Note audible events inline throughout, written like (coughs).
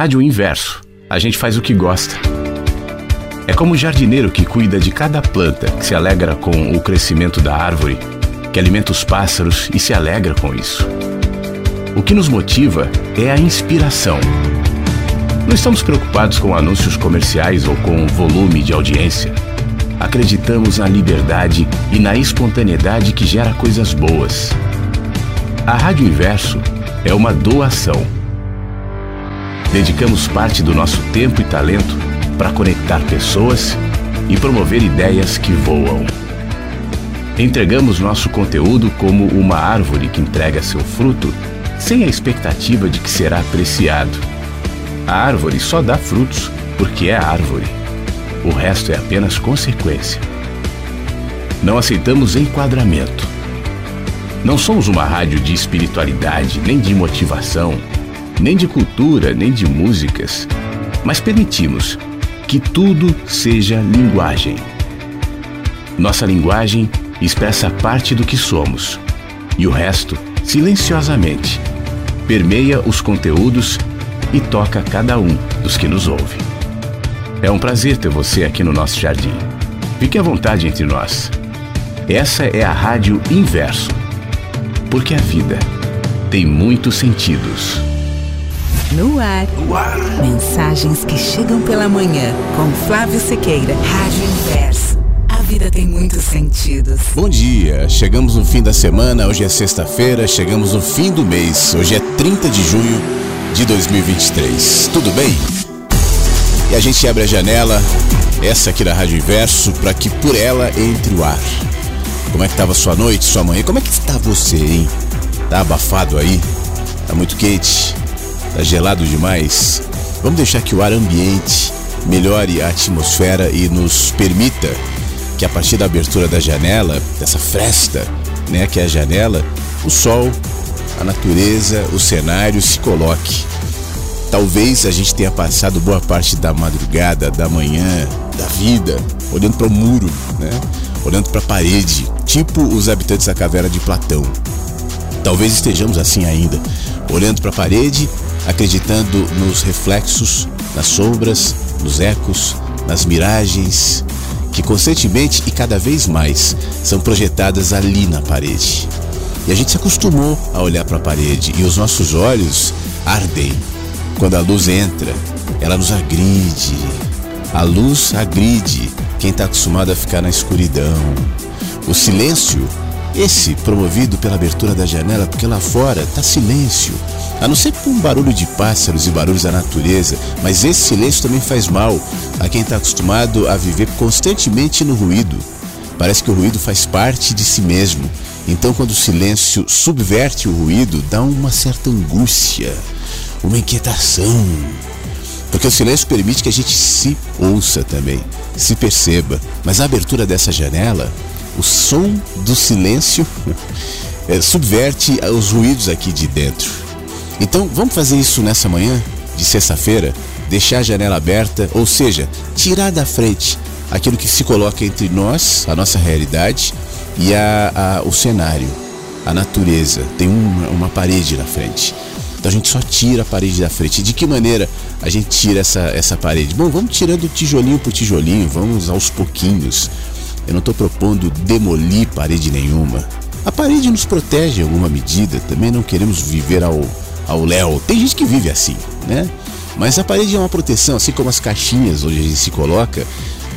rádio inverso. A gente faz o que gosta. É como o jardineiro que cuida de cada planta, que se alegra com o crescimento da árvore, que alimenta os pássaros e se alegra com isso. O que nos motiva é a inspiração. Não estamos preocupados com anúncios comerciais ou com volume de audiência. Acreditamos na liberdade e na espontaneidade que gera coisas boas. A Rádio Inverso é uma doação. Dedicamos parte do nosso tempo e talento para conectar pessoas e promover ideias que voam. Entregamos nosso conteúdo como uma árvore que entrega seu fruto sem a expectativa de que será apreciado. A árvore só dá frutos porque é árvore. O resto é apenas consequência. Não aceitamos enquadramento. Não somos uma rádio de espiritualidade, nem de motivação, nem de cultura, nem de músicas, mas permitimos que tudo seja linguagem. Nossa linguagem expressa parte do que somos e o resto, silenciosamente, permeia os conteúdos e toca cada um dos que nos ouve. É um prazer ter você aqui no nosso jardim. Fique à vontade entre nós. Essa é a Rádio Inverso porque a vida tem muitos sentidos. No ar. no ar. Mensagens que chegam pela manhã com Flávio Sequeira, Rádio Inverso. A vida tem muitos sentidos. Bom dia, chegamos no fim da semana, hoje é sexta-feira, chegamos no fim do mês, hoje é 30 de junho de 2023. Tudo bem? E a gente abre a janela, essa aqui da Rádio Inverso, para que por ela entre o ar. Como é que estava sua noite, sua manhã? Como é que está você, hein? Tá abafado aí? Tá muito quente? Tá gelado demais? Vamos deixar que o ar ambiente melhore a atmosfera e nos permita que a partir da abertura da janela, dessa fresta, né, que é a janela, o sol, a natureza, o cenário se coloque. Talvez a gente tenha passado boa parte da madrugada, da manhã, da vida, olhando para o muro, né? olhando para a parede, tipo os habitantes da caverna de Platão. Talvez estejamos assim ainda, olhando para a parede, acreditando nos reflexos, nas sombras, nos ecos, nas miragens, que constantemente e cada vez mais são projetadas ali na parede. E a gente se acostumou a olhar para a parede e os nossos olhos ardem. Quando a luz entra, ela nos agride. A luz agride quem está acostumado a ficar na escuridão. O silêncio, esse promovido pela abertura da janela, porque lá fora está silêncio. A não ser por um barulho de pássaros e barulhos da natureza, mas esse silêncio também faz mal a quem está acostumado a viver constantemente no ruído. Parece que o ruído faz parte de si mesmo. Então, quando o silêncio subverte o ruído, dá uma certa angústia, uma inquietação. Porque o silêncio permite que a gente se ouça também, se perceba. Mas a abertura dessa janela, o som do silêncio (laughs) é, subverte os ruídos aqui de dentro. Então vamos fazer isso nessa manhã de sexta-feira, deixar a janela aberta, ou seja, tirar da frente aquilo que se coloca entre nós, a nossa realidade, e a, a o cenário, a natureza. Tem uma, uma parede na frente. Então a gente só tira a parede da frente. De que maneira a gente tira essa, essa parede? Bom, vamos tirando tijolinho por tijolinho, vamos aos pouquinhos. Eu não estou propondo demolir parede nenhuma. A parede nos protege em alguma medida, também não queremos viver ao, ao léu. Tem gente que vive assim, né? Mas a parede é uma proteção, assim como as caixinhas onde a gente se coloca,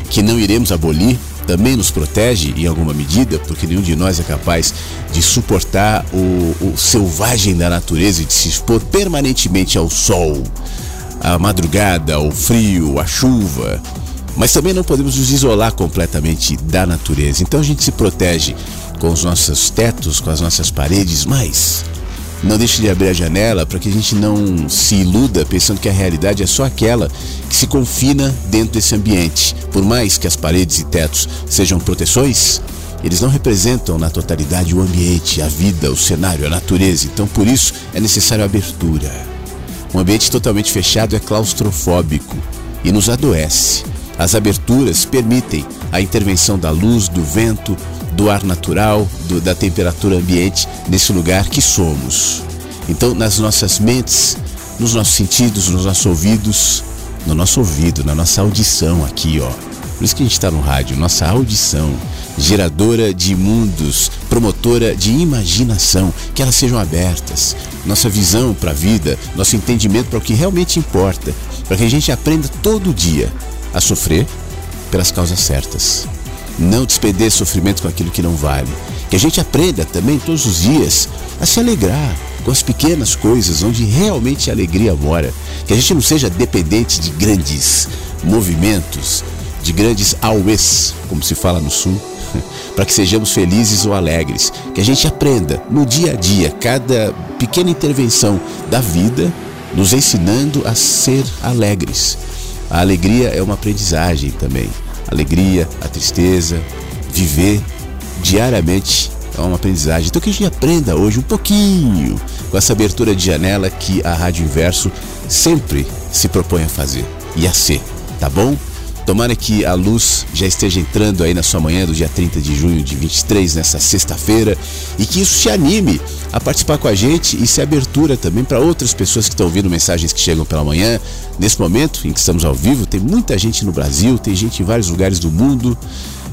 que não iremos abolir, também nos protege em alguma medida, porque nenhum de nós é capaz de suportar o, o selvagem da natureza e de se expor permanentemente ao sol, à madrugada, ao frio, à chuva. Mas também não podemos nos isolar completamente da natureza. Então a gente se protege com os nossos tetos, com as nossas paredes, mas não deixe de abrir a janela para que a gente não se iluda pensando que a realidade é só aquela que se confina dentro desse ambiente. Por mais que as paredes e tetos sejam proteções, eles não representam na totalidade o ambiente, a vida, o cenário, a natureza. Então, por isso, é necessário abertura. Um ambiente totalmente fechado é claustrofóbico e nos adoece. As aberturas permitem a intervenção da luz, do vento, do ar natural, do, da temperatura ambiente nesse lugar que somos. Então, nas nossas mentes, nos nossos sentidos, nos nossos ouvidos, no nosso ouvido, na nossa audição aqui, ó. Por isso que a gente está no rádio, nossa audição, geradora de mundos, promotora de imaginação, que elas sejam abertas, nossa visão para a vida, nosso entendimento para o que realmente importa, para que a gente aprenda todo dia a sofrer pelas causas certas, não despender sofrimento com aquilo que não vale, que a gente aprenda também todos os dias a se alegrar com as pequenas coisas onde realmente a alegria mora, que a gente não seja dependente de grandes movimentos, de grandes auês, como se fala no sul, (laughs) para que sejamos felizes ou alegres, que a gente aprenda no dia a dia, cada pequena intervenção da vida, nos ensinando a ser alegres. A alegria é uma aprendizagem também. Alegria, a tristeza, viver diariamente é uma aprendizagem. Então que a gente aprenda hoje um pouquinho com essa abertura de janela que a Rádio Inverso sempre se propõe a fazer e a ser, tá bom? Tomara que a luz já esteja entrando aí na sua manhã do dia 30 de junho de 23, nessa sexta-feira, e que isso te anime a participar com a gente e se abertura também para outras pessoas que estão ouvindo mensagens que chegam pela manhã. Nesse momento em que estamos ao vivo, tem muita gente no Brasil, tem gente em vários lugares do mundo.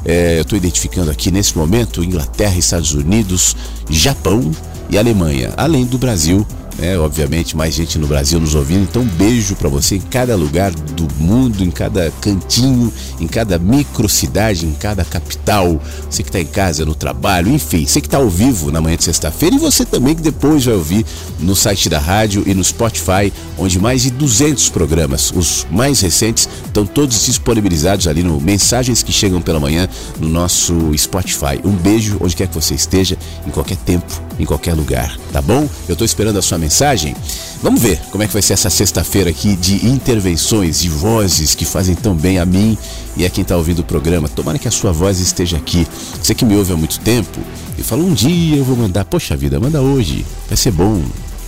É, eu estou identificando aqui nesse momento Inglaterra, Estados Unidos, Japão e Alemanha, além do Brasil né? Obviamente, mais gente no Brasil nos ouvindo. Então, um beijo para você em cada lugar do mundo, em cada cantinho, em cada microcidade, em cada capital. Você que está em casa, no trabalho, enfim, você que está ao vivo na manhã de sexta-feira e você também que depois vai ouvir no site da rádio e no Spotify, onde mais de 200 programas, os mais recentes, estão todos disponibilizados ali no Mensagens que Chegam pela Manhã no nosso Spotify. Um beijo onde quer que você esteja, em qualquer tempo, em qualquer lugar, tá bom? Eu estou esperando a sua mensagem. Vamos ver como é que vai ser essa sexta-feira aqui de intervenções, de vozes que fazem tão bem a mim e a quem está ouvindo o programa. Tomara que a sua voz esteja aqui. Você que me ouve há muito tempo e fala um dia eu vou mandar, poxa vida, manda hoje, vai ser bom.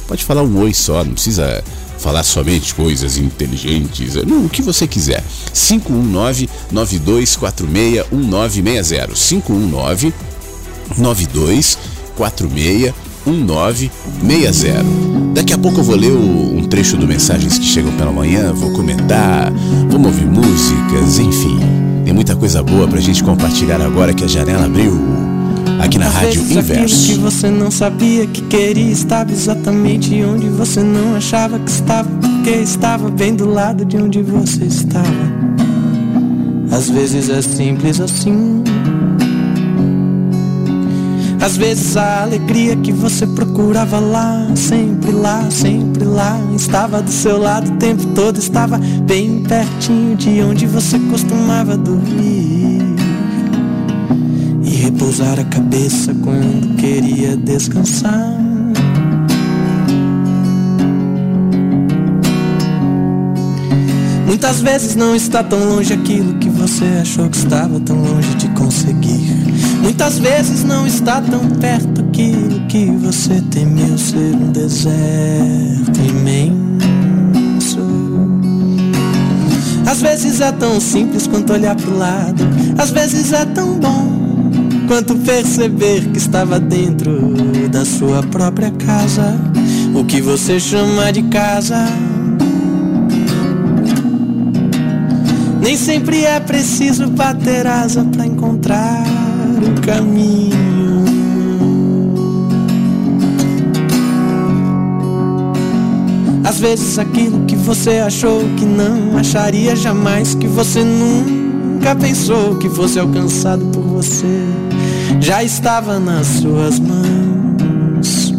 Pode falar um oi só, não precisa falar somente coisas inteligentes, o que você quiser. 519 9246 1960 519 9246 1960. Daqui a pouco eu vou ler um trecho do Mensagens que Chegam pela Manhã, vou comentar, vamos ouvir músicas, enfim. Tem muita coisa boa pra gente compartilhar agora que a janela abriu. Aqui na Às Rádio Inverso. que você não sabia que queria estava exatamente onde você não achava que estava, porque estava bem do lado de onde você estava. Às vezes é simples assim. Às vezes a alegria que você procurava lá, sempre lá, sempre lá, estava do seu lado o tempo todo, estava bem pertinho de onde você costumava dormir e repousar a cabeça quando queria descansar. Muitas vezes não está tão longe aquilo que você achou que estava tão longe de conseguir. Muitas vezes não está tão perto aquilo que você temeu ser um deserto imenso. Às vezes é tão simples quanto olhar pro lado, às vezes é tão bom quanto perceber que estava dentro da sua própria casa, o que você chama de casa. Nem sempre é preciso bater asa para encontrar o caminho. Às vezes aquilo que você achou que não acharia jamais, que você nunca pensou que fosse alcançado por você, já estava nas suas mãos.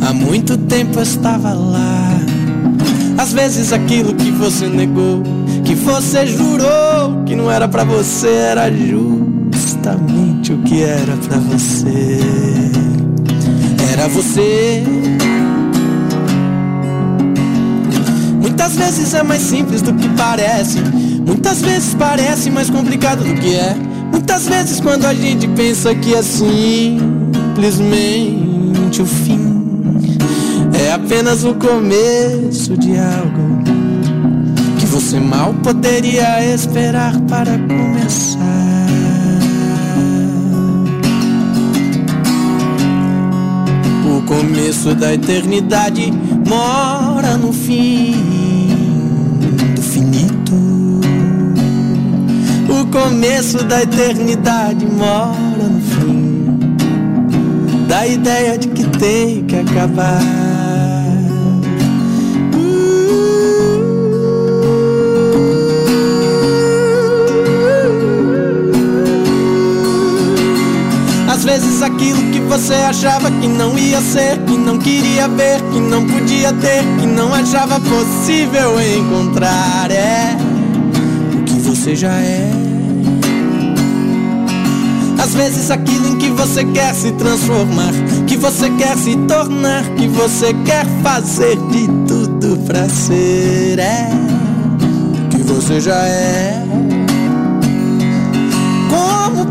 Há muito tempo estava lá. Às vezes aquilo que você negou, que você jurou que não era para você, era justamente o que era para você. Era você. Muitas vezes é mais simples do que parece. Muitas vezes parece mais complicado do que é. Muitas vezes quando a gente pensa que é simplesmente o fim, é apenas o começo de algo que você mal poderia esperar para começar. Começo da eternidade mora no fim do finito. O começo da eternidade mora no fim da ideia de que tem que acabar. vezes aquilo você achava que não ia ser, que não queria ver, que não podia ter, que não achava possível encontrar. É o que você já é. Às vezes aquilo em que você quer se transformar, que você quer se tornar, que você quer fazer de tudo pra ser. É o que você já é.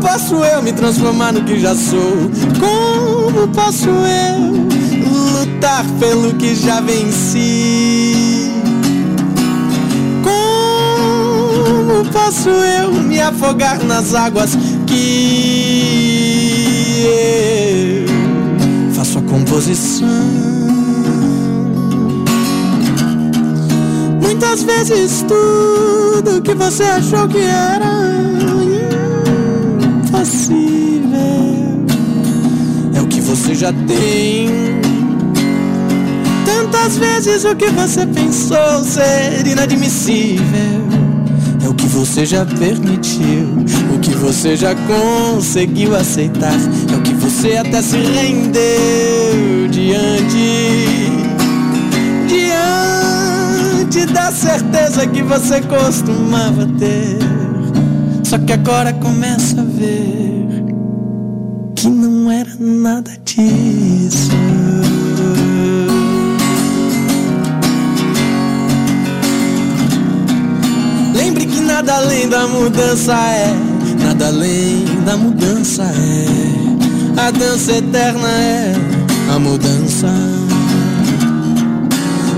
Posso eu me transformar no que já sou? Como posso eu lutar pelo que já venci? Como posso eu me afogar nas águas que eu faço a composição? Muitas vezes tudo que você achou que era impossível é o que você já tem. Tantas vezes o que você pensou ser inadmissível é o que você já permitiu, o que você já conseguiu aceitar, é o que você até se rendeu diante. Diante da certeza que você costumava ter. Só que agora começa a ver que não era nada disso. Lembre que nada além da mudança é, nada além da mudança é. A dança eterna é a mudança.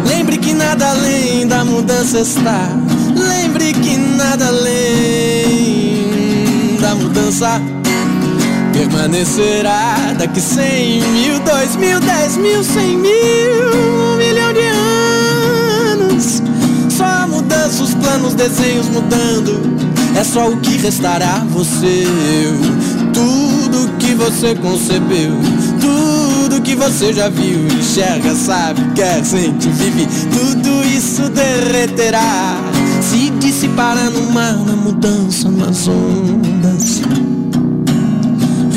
Lembre que nada além da mudança está. Lembre que nada além permanecerá daqui cem mil, dois mil, dez mil, cem mil, um milhão de anos. Só mudança, os planos, desenhos mudando. É só o que restará você, eu. Tudo que você concebeu, tudo que você já viu, enxerga, sabe, quer, sente, vive, tudo isso derreterá se dissipará no mar, na mudança, nas ondas.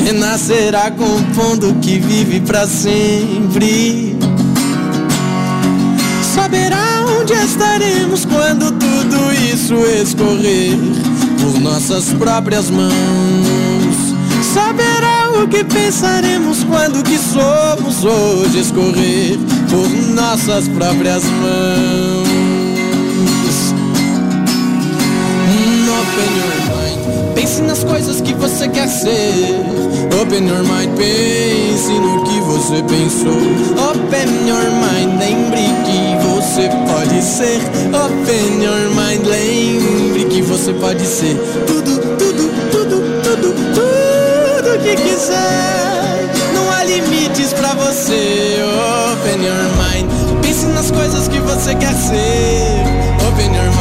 Renascerá compondo que vive para sempre. Saberá onde estaremos quando tudo isso escorrer por nossas próprias mãos. Saberá o que pensaremos quando que somos hoje escorrer por nossas próprias mãos. Open your mind. Pense nas coisas que você quer ser. Open your mind. Pense no que você pensou. Open your mind. Lembre que você pode ser. Open your mind. Lembre que você pode ser tudo, tudo, tudo, tudo, tudo que quiser. Não há limites pra você. Open your mind. Pense nas coisas que você quer ser. Open your mind.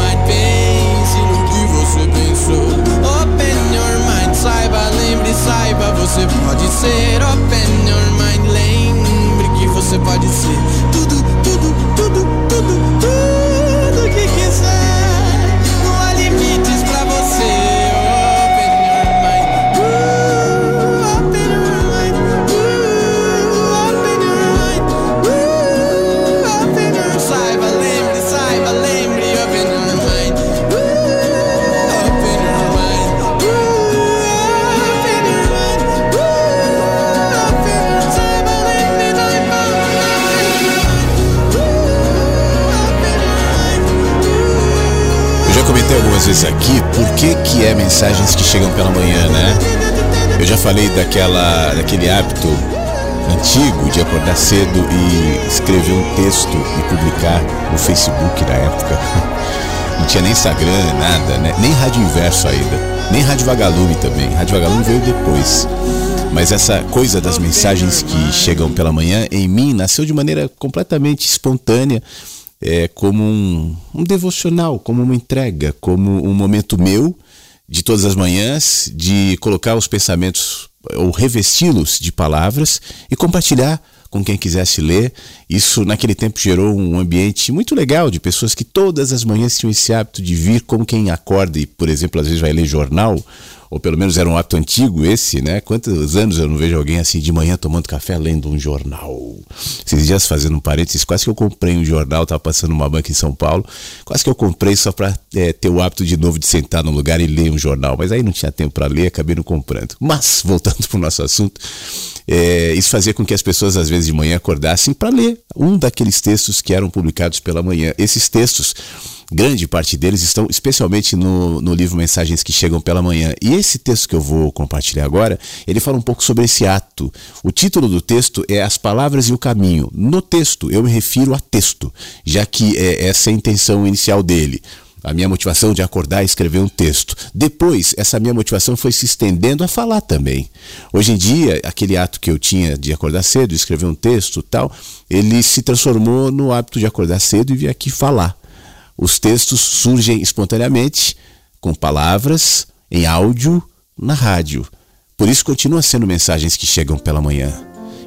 Saiba, você pode ser. Open your mind, lembre que você pode ser tudo, tudo, tudo, tudo mensagens que chegam pela manhã, né? Eu já falei daquela, daquele hábito antigo de acordar cedo e escrever um texto e publicar no Facebook na época. (laughs) Não tinha nem Instagram, nada, né? Nem Rádio Inverso ainda. Nem Rádio Vagalume também. Rádio Vagalume veio depois. Mas essa coisa das mensagens que chegam pela manhã em mim nasceu de maneira completamente espontânea, é, como um, um devocional, como uma entrega, como um momento meu de todas as manhãs de colocar os pensamentos ou revesti-los de palavras e compartilhar com quem quisesse ler. Isso naquele tempo gerou um ambiente muito legal de pessoas que todas as manhãs tinham esse hábito de vir como quem acorda e, por exemplo, às vezes vai ler jornal ou pelo menos era um hábito antigo esse, né? Quantos anos eu não vejo alguém assim de manhã tomando café lendo um jornal? Esses dias fazendo um parênteses, quase que eu comprei um jornal, tava passando uma banca em São Paulo, quase que eu comprei só para é, ter o hábito de novo de sentar num lugar e ler um jornal, mas aí não tinha tempo para ler, acabei não comprando. Mas, (laughs) voltando para o nosso assunto, é, isso fazia com que as pessoas às vezes de manhã acordassem para ler um daqueles textos que eram publicados pela manhã. Esses textos grande parte deles estão especialmente no, no livro Mensagens que Chegam pela Manhã. E esse texto que eu vou compartilhar agora, ele fala um pouco sobre esse ato. O título do texto é As Palavras e o Caminho. No texto, eu me refiro a texto, já que é essa a intenção inicial dele a minha motivação de acordar e escrever um texto. Depois, essa minha motivação foi se estendendo a falar também. Hoje em dia, aquele ato que eu tinha de acordar cedo, escrever um texto tal, ele se transformou no hábito de acordar cedo e vir aqui falar. Os textos surgem espontaneamente, com palavras, em áudio, na rádio. Por isso continua sendo mensagens que chegam pela manhã.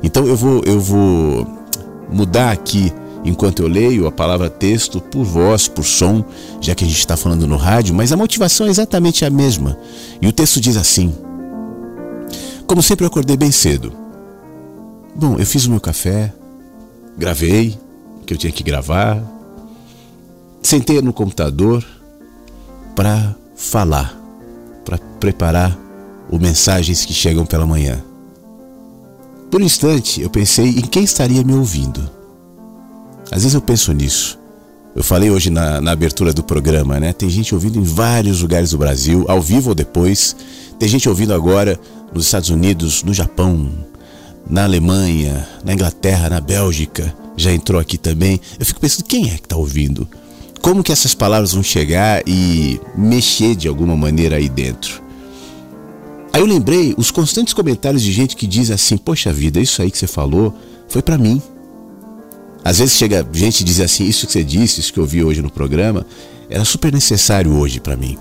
Então eu vou, eu vou mudar aqui, enquanto eu leio, a palavra texto por voz, por som, já que a gente está falando no rádio, mas a motivação é exatamente a mesma. E o texto diz assim: Como sempre, eu acordei bem cedo. Bom, eu fiz o meu café, gravei que eu tinha que gravar, Sentei no computador para falar, para preparar o mensagens que chegam pela manhã. Por um instante, eu pensei em quem estaria me ouvindo. Às vezes eu penso nisso. Eu falei hoje na, na, abertura do programa, né? Tem gente ouvindo em vários lugares do Brasil, ao vivo ou depois. Tem gente ouvindo agora nos Estados Unidos, no Japão, na Alemanha, na Inglaterra, na Bélgica. Já entrou aqui também. Eu fico pensando, quem é que está ouvindo? Como que essas palavras vão chegar e mexer de alguma maneira aí dentro. Aí eu lembrei os constantes comentários de gente que diz assim: "Poxa vida, isso aí que você falou foi para mim". Às vezes chega gente e diz assim: "Isso que você disse, isso que eu vi hoje no programa, era super necessário hoje para mim".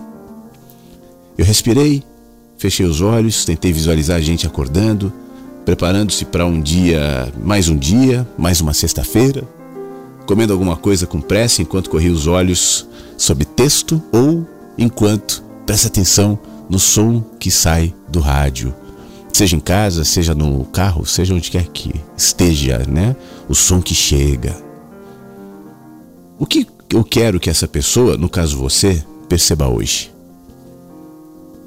Eu respirei, fechei os olhos, tentei visualizar a gente acordando, preparando-se para um dia, mais um dia, mais uma sexta-feira, comendo alguma coisa com pressa enquanto corria os olhos sobre texto ou enquanto presta atenção no som que sai do rádio. Seja em casa, seja no carro, seja onde quer que esteja, né? O som que chega. O que eu quero que essa pessoa, no caso você, perceba hoje?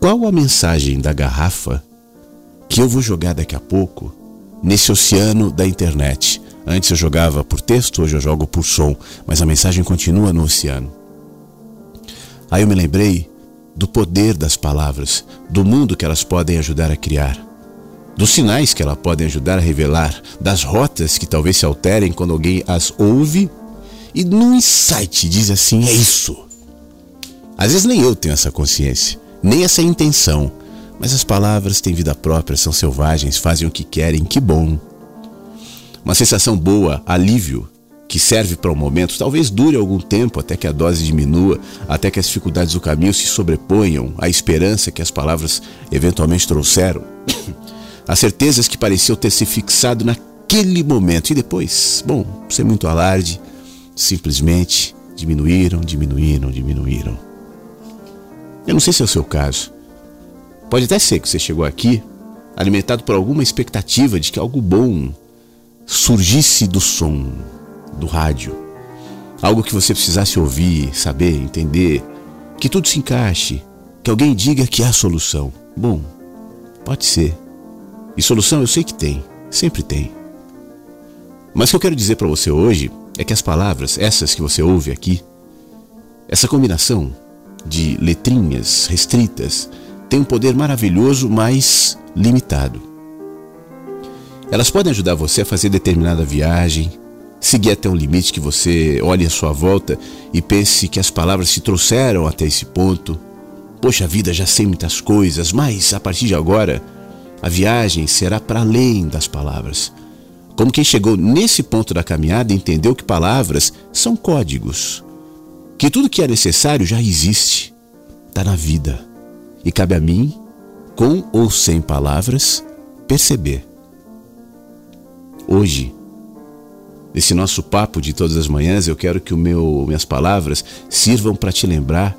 Qual a mensagem da garrafa que eu vou jogar daqui a pouco nesse oceano da internet? Antes eu jogava por texto, hoje eu jogo por som, mas a mensagem continua no oceano. Aí eu me lembrei do poder das palavras, do mundo que elas podem ajudar a criar, dos sinais que elas podem ajudar a revelar, das rotas que talvez se alterem quando alguém as ouve e num insight diz assim: é isso. Às vezes nem eu tenho essa consciência, nem essa intenção, mas as palavras têm vida própria, são selvagens, fazem o que querem, que bom. Uma sensação boa, alívio, que serve para o um momento, talvez dure algum tempo até que a dose diminua, até que as dificuldades do caminho se sobreponham à esperança que as palavras eventualmente trouxeram. (coughs) As certezas que pareciam ter se fixado naquele momento e depois, bom, sem muito alarde, simplesmente diminuíram, diminuíram, diminuíram. Eu não sei se é o seu caso. Pode até ser que você chegou aqui alimentado por alguma expectativa de que algo bom surgisse do som, do rádio. Algo que você precisasse ouvir, saber, entender, que tudo se encaixe, que alguém diga que há solução. Bom, pode ser. E solução eu sei que tem, sempre tem. Mas o que eu quero dizer para você hoje é que as palavras, essas que você ouve aqui, essa combinação de letrinhas restritas, tem um poder maravilhoso, mas limitado. Elas podem ajudar você a fazer determinada viagem, seguir até um limite que você olhe à sua volta e pense que as palavras se trouxeram até esse ponto. Poxa vida, já sei muitas coisas, mas a partir de agora, A viagem será para além das palavras. Como quem chegou nesse ponto da caminhada entendeu que palavras são códigos, que tudo que é necessário já existe, está na vida. E cabe a mim, com ou sem palavras, perceber. Hoje, nesse nosso papo de todas as manhãs, eu quero que o meu, minhas palavras sirvam para te lembrar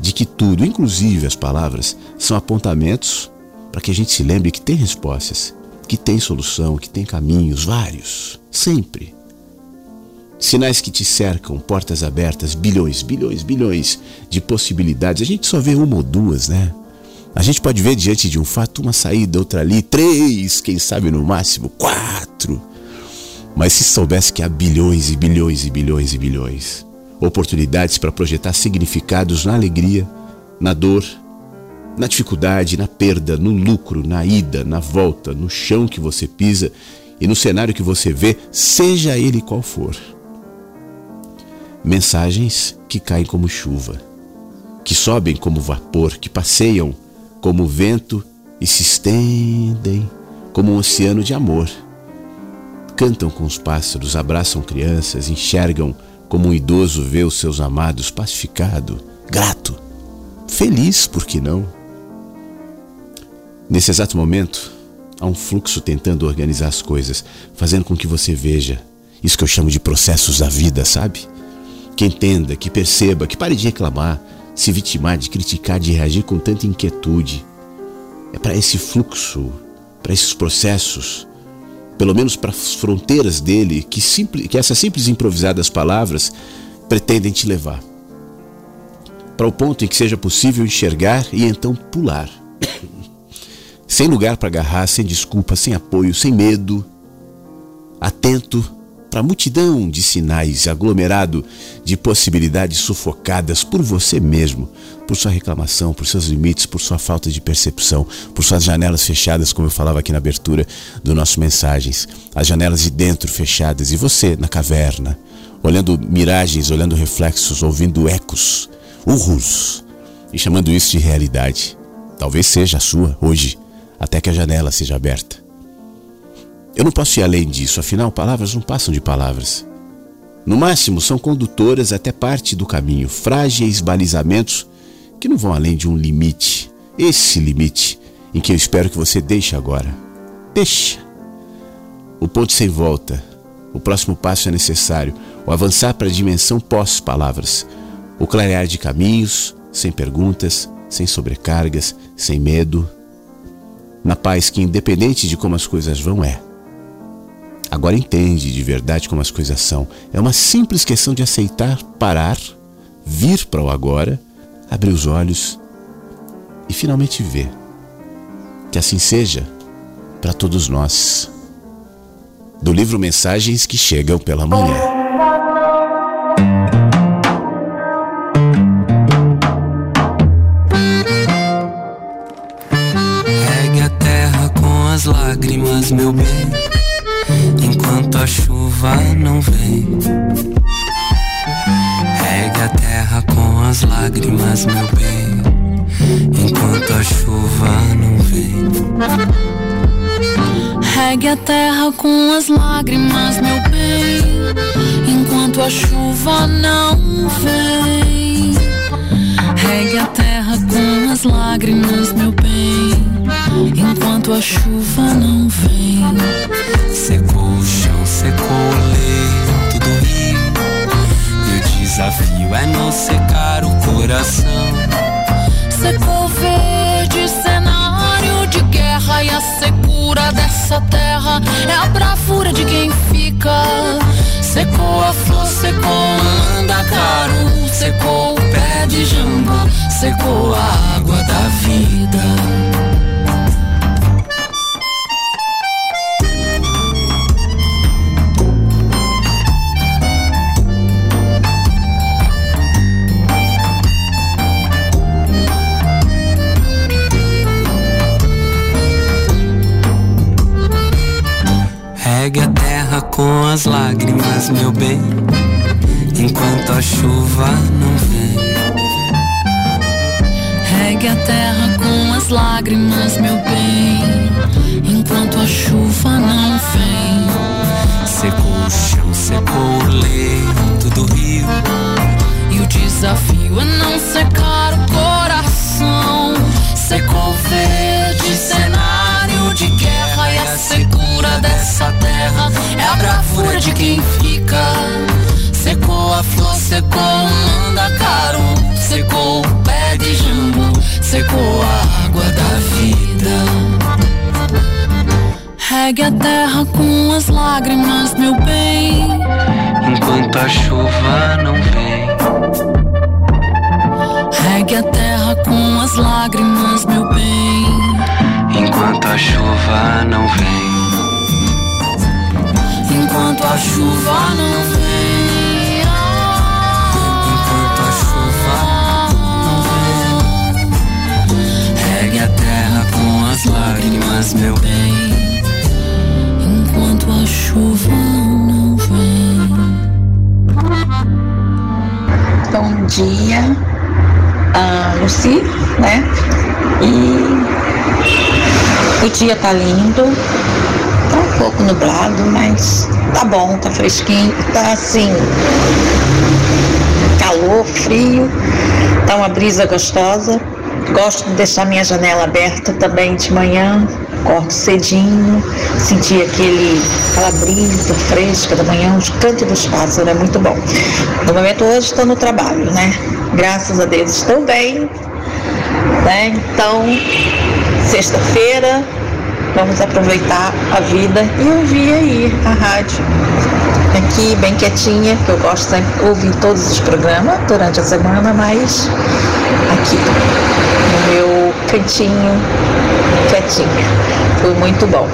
de que tudo, inclusive as palavras, são apontamentos para que a gente se lembre que tem respostas, que tem solução, que tem caminhos, vários, sempre. Sinais que te cercam, portas abertas, bilhões, bilhões, bilhões de possibilidades. A gente só vê uma ou duas, né? A gente pode ver diante de um fato uma saída, outra ali, três, quem sabe no máximo, quatro. Mas se soubesse que há bilhões e bilhões e bilhões e bilhões, oportunidades para projetar significados na alegria, na dor, na dificuldade, na perda, no lucro, na ida, na volta, no chão que você pisa e no cenário que você vê, seja ele qual for. Mensagens que caem como chuva, que sobem como vapor, que passeiam como vento e se estendem como um oceano de amor. Cantam com os pássaros, abraçam crianças, enxergam como um idoso vê os seus amados pacificado, grato, feliz, por que não? Nesse exato momento, há um fluxo tentando organizar as coisas, fazendo com que você veja isso que eu chamo de processos da vida, sabe? Que entenda, que perceba, que pare de reclamar, se vitimar, de criticar, de reagir com tanta inquietude. É para esse fluxo, para esses processos, pelo menos para as fronteiras dele, que, simples, que essas simples improvisadas palavras pretendem te levar. Para o ponto em que seja possível enxergar e então pular. (coughs) sem lugar para agarrar, sem desculpa, sem apoio, sem medo. Atento para a multidão de sinais, aglomerado de possibilidades sufocadas por você mesmo, por sua reclamação, por seus limites, por sua falta de percepção, por suas janelas fechadas, como eu falava aqui na abertura do nosso mensagens, as janelas de dentro fechadas e você na caverna, olhando miragens, olhando reflexos, ouvindo ecos, urros e chamando isso de realidade. Talvez seja a sua hoje, até que a janela seja aberta. Eu não posso ir além disso, afinal, palavras não passam de palavras. No máximo, são condutoras até parte do caminho, frágeis balizamentos que não vão além de um limite. Esse limite em que eu espero que você deixe agora. Deixa. O ponto sem volta. O próximo passo é necessário. O avançar para a dimensão pós-palavras. O clarear de caminhos, sem perguntas, sem sobrecargas, sem medo. Na paz que, independente de como as coisas vão, é. Agora entende de verdade como as coisas são. É uma simples questão de aceitar, parar, vir para o agora, abrir os olhos e finalmente ver. Que assim seja para todos nós. Do livro Mensagens que Chegam pela Manhã. Lágrimas, meu bem, enquanto a chuva não vem. Regue a terra com as lágrimas, meu bem, enquanto a chuva não vem. Regue a terra com as lágrimas, meu bem, enquanto a chuva não vem. Secou o chão, secou o leito desafio é não secar o coração. Secou verde, cenário de guerra. E a secura dessa terra é a bravura de quem fica. Secou a flor, secou o mandacaru. Secou o pé de jamba, secou a água da vida. Regue a terra com as lágrimas, meu bem, enquanto a chuva não vem. Regue a terra com as lágrimas, meu bem enquanto a chuva não vem. Secou o chão, secou o leito do rio. E o desafio é não secar o coração. Secou o verde cenário de guerra e a secura dessa terra é a bravura de quem fica. Secou a flor, secou o mandacaru, secou o pé de jambu, secou a água da vida. Regue a terra com as lágrimas, meu bem. Enquanto a chuva não vem. Regue a terra com as lágrimas, meu bem. Enquanto a chuva não vem. Enquanto a chuva não vem. Enquanto a chuva não vem. Regue a terra com as lágrimas, meu bem. Enquanto a chuva não vem. Bom dia, a Luci, né? E o dia tá lindo, um pouco nublado, mas tá bom, tá fresquinho, tá assim, calor, frio, tá uma brisa gostosa. Gosto de deixar minha janela aberta também de manhã, acordo cedinho, sentir aquele, aquela brisa fresca da manhã, os cantos dos pássaros, é muito bom. No momento hoje estou no trabalho, né? Graças a Deus estou bem, né? Então, sexta-feira, vamos aproveitar a vida e ouvir aí a rádio. Aqui bem quietinha, que eu gosto sempre de ouvir todos os programas durante a semana, mas aqui no meu cantinho, quietinha. Foi muito bom.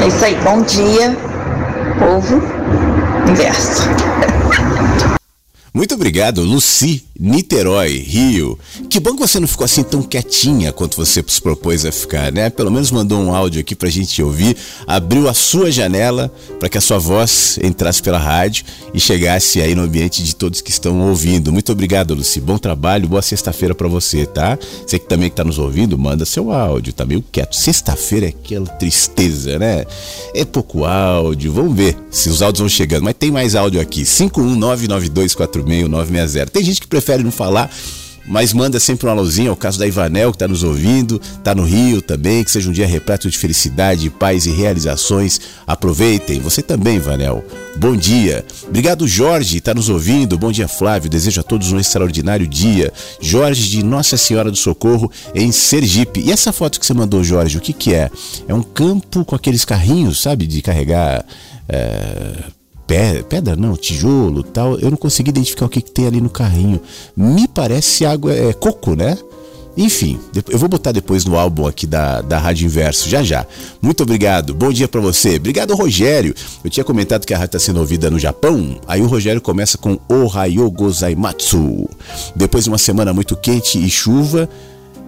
É isso aí, bom dia, povo, universo. Muito obrigado, Luci, Niterói, Rio. Que bom que você não ficou assim tão quietinha quanto você se propôs a ficar, né? Pelo menos mandou um áudio aqui pra gente ouvir, abriu a sua janela para que a sua voz entrasse pela rádio e chegasse aí no ambiente de todos que estão ouvindo. Muito obrigado, Luci. Bom trabalho, boa sexta-feira para você, tá? Você que também que tá nos ouvindo, manda seu áudio, tá meio quieto. Sexta-feira é aquela tristeza, né? É pouco áudio, vamos ver se os áudios vão chegando. Mas tem mais áudio aqui, 51992469960. Tem gente que prefere não falar, mas manda sempre uma luzinha. É o caso da Ivanel, que está nos ouvindo, está no Rio também. Que seja um dia repleto de felicidade, paz e realizações. Aproveitem. Você também, Ivanel. Bom dia. Obrigado, Jorge, está nos ouvindo. Bom dia, Flávio. Desejo a todos um extraordinário dia. Jorge de Nossa Senhora do Socorro, em Sergipe. E essa foto que você mandou, Jorge, o que, que é? É um campo com aqueles carrinhos, sabe, de carregar. É pedra não, tijolo tal. Eu não consegui identificar o que, que tem ali no carrinho. Me parece água, é coco, né? Enfim, eu vou botar depois no álbum aqui da, da Rádio Inverso, já já. Muito obrigado, bom dia para você. Obrigado, Rogério. Eu tinha comentado que a rádio está sendo ouvida no Japão, aí o Rogério começa com Ohayo Gozaimatsu. Depois de uma semana muito quente e chuva,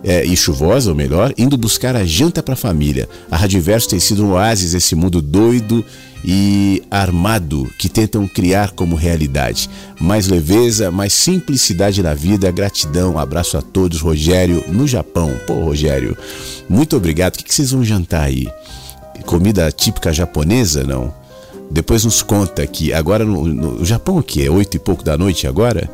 é, e chuvosa, ou melhor, indo buscar a janta para a família. A Rádio Inverso tem sido um oásis nesse mundo doido e armado que tentam criar como realidade. Mais leveza, mais simplicidade na vida, gratidão, abraço a todos, Rogério, no Japão. Pô, Rogério, muito obrigado. O que vocês vão jantar aí? Comida típica japonesa, não? Depois nos conta que agora no, no Japão aqui é oito e pouco da noite agora.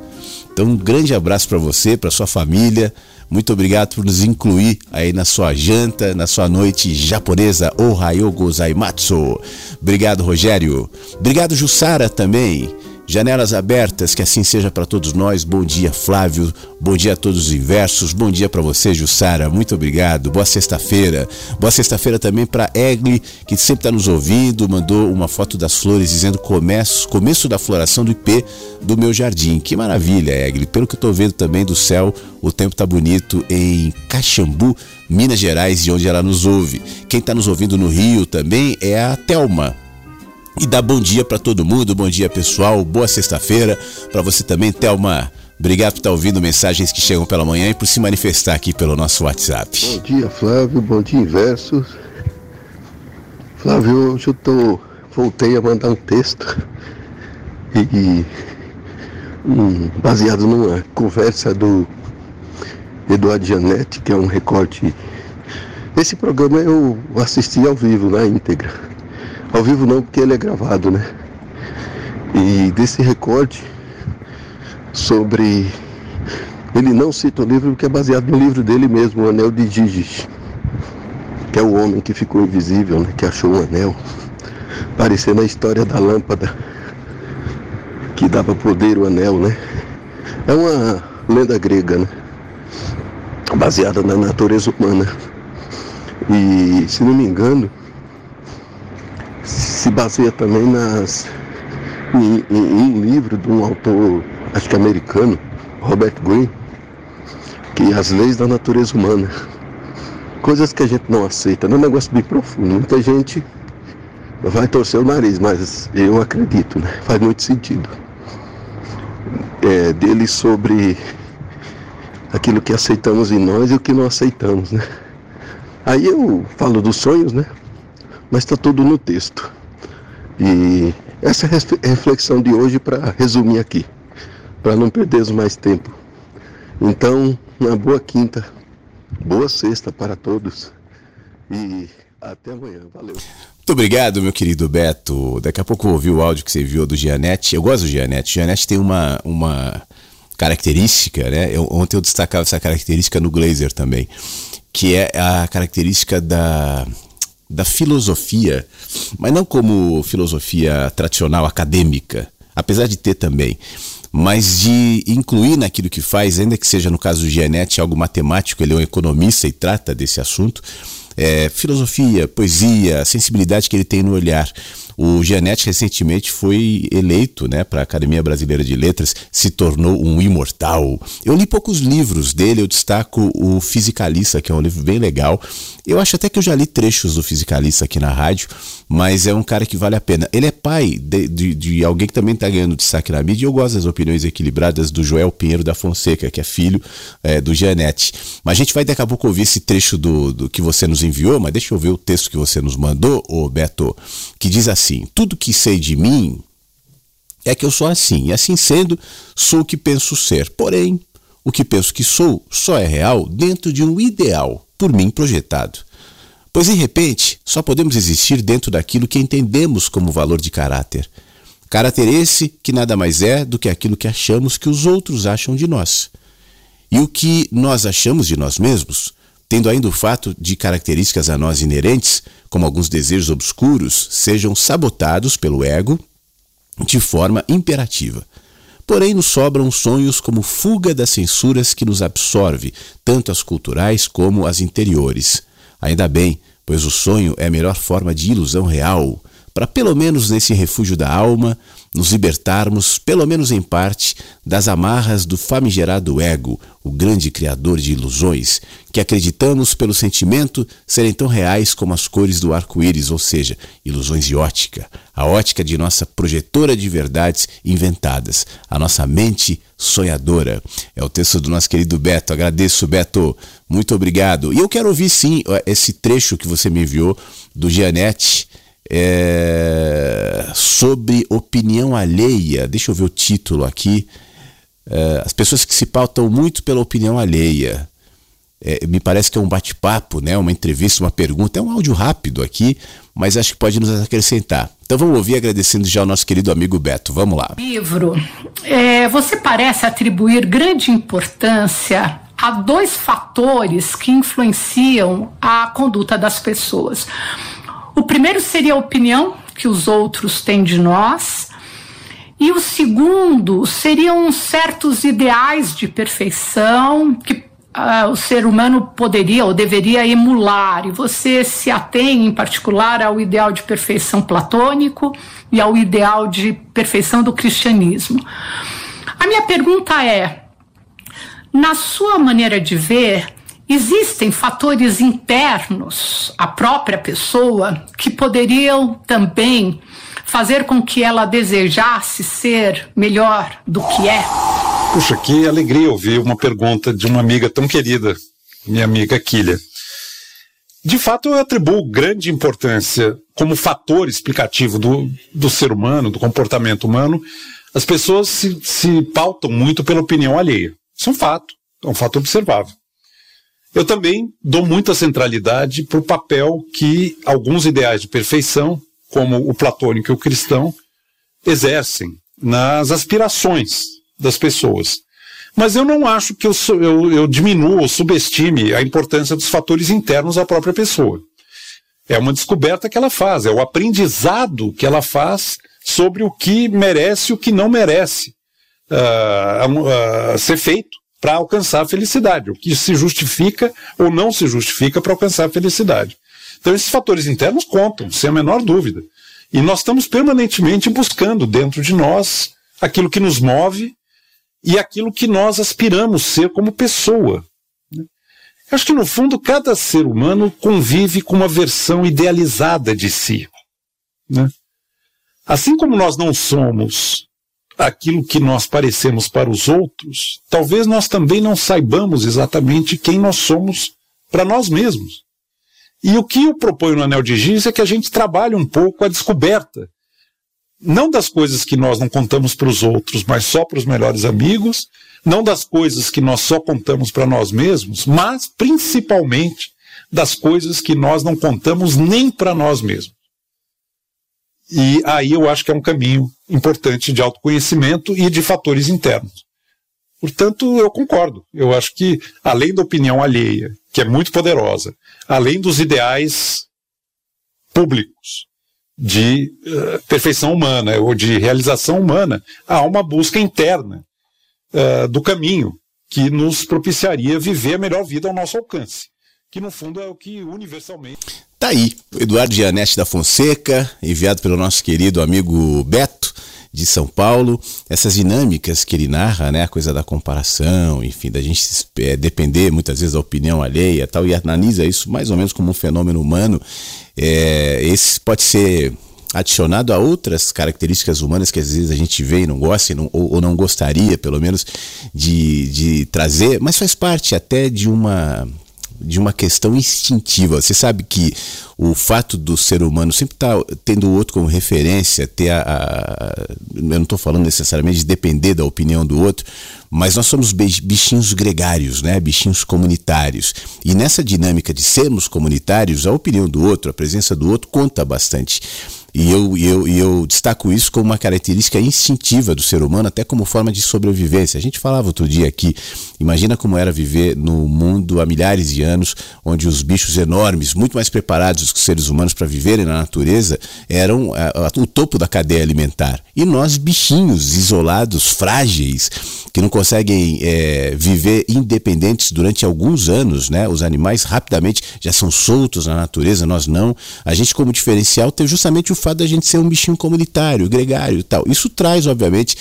Então um grande abraço para você, para sua família. Muito obrigado por nos incluir aí na sua janta, na sua noite japonesa Ohayo Gozaimatsu. Obrigado, Rogério. Obrigado, Jussara, também. Janelas abertas, que assim seja para todos nós. Bom dia, Flávio. Bom dia a todos os inversos. Bom dia para você, Jussara. Muito obrigado. Boa sexta-feira. Boa sexta-feira também para Egli, que sempre está nos ouvindo. Mandou uma foto das flores dizendo começo, começo da floração do IP do meu jardim. Que maravilha, Egli. Pelo que eu estou vendo também do céu, o tempo está bonito em Caxambu, Minas Gerais, de onde ela nos ouve. Quem está nos ouvindo no Rio também é a Telma e dá bom dia para todo mundo, bom dia pessoal, boa sexta-feira para você também, Thelma. Obrigado por estar ouvindo mensagens que chegam pela manhã e por se manifestar aqui pelo nosso WhatsApp. Bom dia, Flávio, bom dia, Inversos. Flávio, hoje eu tô, voltei a mandar um texto e, um, baseado numa conversa do Eduardo Janete, que é um recorte Esse programa eu assisti ao vivo, na íntegra. Ao vivo não, porque ele é gravado, né? E desse recorde sobre. Ele não cita o livro porque é baseado no livro dele mesmo, O Anel de Gigi, que é o homem que ficou invisível, né? que achou o anel, parecendo a história da lâmpada que dava poder o anel, né? É uma lenda grega, né? Baseada na natureza humana. E, se não me engano, se baseia também nas em, em, em um livro de um autor, acho que americano, Robert Greene, que as leis da natureza humana. Coisas que a gente não aceita, é um negócio bem profundo. Muita gente vai torcer o nariz, mas eu acredito, né? Faz muito sentido. É, dele sobre aquilo que aceitamos em nós e o que não aceitamos, né? Aí eu falo dos sonhos, né? Mas está tudo no texto. E essa reflexão de hoje para resumir aqui, para não perdermos mais tempo. Então, uma boa quinta, boa sexta para todos e até amanhã. Valeu. Muito obrigado, meu querido Beto. Daqui a pouco eu ouvi o áudio que você enviou do Gianete. Eu gosto do Gianete. O Gianete tem uma, uma característica, né? Eu, ontem eu destacava essa característica no Glazer também, que é a característica da da filosofia, mas não como filosofia tradicional acadêmica, apesar de ter também, mas de incluir naquilo que faz, ainda que seja no caso do Gianetti algo matemático, ele é um economista e trata desse assunto, é, filosofia, poesia, a sensibilidade que ele tem no olhar. O Gianetti recentemente foi eleito né, para a Academia Brasileira de Letras, se tornou um imortal. Eu li poucos livros dele, eu destaco o Fisicalista, que é um livro bem legal. Eu acho até que eu já li trechos do Fisicalista aqui na rádio, mas é um cara que vale a pena. Ele é pai de, de, de alguém que também está ganhando destaque na mídia, eu gosto das opiniões equilibradas do Joel Pinheiro da Fonseca, que é filho é, do Gianetti. Mas a gente vai daqui a pouco ouvir esse trecho do, do que você nos enviou, mas deixa eu ver o texto que você nos mandou, ô Beto, que diz assim assim: tudo que sei de mim é que eu sou assim, e assim sendo, sou o que penso ser. Porém, o que penso que sou só é real dentro de um ideal por mim projetado. Pois, de repente, só podemos existir dentro daquilo que entendemos como valor de caráter. Caráter esse que nada mais é do que aquilo que achamos que os outros acham de nós. E o que nós achamos de nós mesmos tendo ainda o fato de características a nós inerentes, como alguns desejos obscuros, sejam sabotados pelo ego de forma imperativa. Porém, nos sobram sonhos como fuga das censuras que nos absorve, tanto as culturais como as interiores. Ainda bem, pois o sonho é a melhor forma de ilusão real, para pelo menos nesse refúgio da alma nos libertarmos, pelo menos em parte, das amarras do famigerado ego, o grande criador de ilusões, que acreditamos pelo sentimento serem tão reais como as cores do arco-íris, ou seja, ilusões de ótica, a ótica de nossa projetora de verdades inventadas, a nossa mente sonhadora. É o texto do nosso querido Beto. Agradeço, Beto. Muito obrigado. E eu quero ouvir sim esse trecho que você me enviou do Gianete é, sobre opinião alheia. Deixa eu ver o título aqui. É, as pessoas que se pautam muito pela opinião alheia. É, me parece que é um bate-papo, né? uma entrevista, uma pergunta. É um áudio rápido aqui, mas acho que pode nos acrescentar. Então vamos ouvir agradecendo já ao nosso querido amigo Beto. Vamos lá. Livro. É, você parece atribuir grande importância a dois fatores que influenciam a conduta das pessoas. O primeiro seria a opinião que os outros têm de nós, e o segundo seriam certos ideais de perfeição que uh, o ser humano poderia ou deveria emular, e você se atém em particular ao ideal de perfeição platônico e ao ideal de perfeição do cristianismo. A minha pergunta é: na sua maneira de ver, Existem fatores internos à própria pessoa que poderiam também fazer com que ela desejasse ser melhor do que é? Puxa, que alegria ouvir uma pergunta de uma amiga tão querida, minha amiga Quilha. De fato, eu atribuo grande importância como fator explicativo do, do ser humano, do comportamento humano. As pessoas se, se pautam muito pela opinião alheia. Isso é um fato, é um fato observável. Eu também dou muita centralidade para o papel que alguns ideais de perfeição, como o platônico e o cristão, exercem nas aspirações das pessoas. Mas eu não acho que eu, eu, eu diminua ou subestime a importância dos fatores internos à própria pessoa. É uma descoberta que ela faz, é o aprendizado que ela faz sobre o que merece e o que não merece uh, uh, ser feito para alcançar a felicidade, o que se justifica ou não se justifica para alcançar a felicidade. Então, esses fatores internos contam, sem a menor dúvida. E nós estamos permanentemente buscando dentro de nós aquilo que nos move e aquilo que nós aspiramos ser como pessoa. Acho que, no fundo, cada ser humano convive com uma versão idealizada de si. Né? Assim como nós não somos aquilo que nós parecemos para os outros, talvez nós também não saibamos exatamente quem nós somos para nós mesmos. E o que eu proponho no Anel de Giz é que a gente trabalhe um pouco a descoberta, não das coisas que nós não contamos para os outros, mas só para os melhores amigos, não das coisas que nós só contamos para nós mesmos, mas principalmente das coisas que nós não contamos nem para nós mesmos. E aí eu acho que é um caminho importante de autoconhecimento e de fatores internos. Portanto, eu concordo. Eu acho que, além da opinião alheia, que é muito poderosa, além dos ideais públicos de uh, perfeição humana ou de realização humana, há uma busca interna uh, do caminho que nos propiciaria viver a melhor vida ao nosso alcance, que no fundo é o que universalmente. Tá aí, Eduardo Gianete da Fonseca, enviado pelo nosso querido amigo Beto de São Paulo, essas dinâmicas que ele narra, né, a coisa da comparação, enfim, da gente é, depender muitas vezes da opinião alheia tal, e analisa isso mais ou menos como um fenômeno humano, é, esse pode ser adicionado a outras características humanas que às vezes a gente vê e não gosta e não, ou, ou, não gostaria, pelo menos, de, de trazer, mas faz parte até de uma de uma questão instintiva. Você sabe que o fato do ser humano sempre estar tá tendo o outro como referência, ter a, a eu não estou falando necessariamente de depender da opinião do outro, mas nós somos bichinhos gregários, né? bichinhos comunitários. E nessa dinâmica de sermos comunitários, a opinião do outro, a presença do outro conta bastante. E eu, eu, eu destaco isso como uma característica instintiva do ser humano, até como forma de sobrevivência. A gente falava outro dia aqui, imagina como era viver no mundo há milhares de anos, onde os bichos enormes, muito mais preparados que os seres humanos para viverem na natureza, eram a, a, o topo da cadeia alimentar. E nós, bichinhos isolados, frágeis, que não conseguem é, viver independentes durante alguns anos, né? Os animais rapidamente já são soltos na natureza, nós não. A gente, como diferencial, tem justamente o fato da gente ser um bichinho comunitário, gregário e tal. Isso traz, obviamente,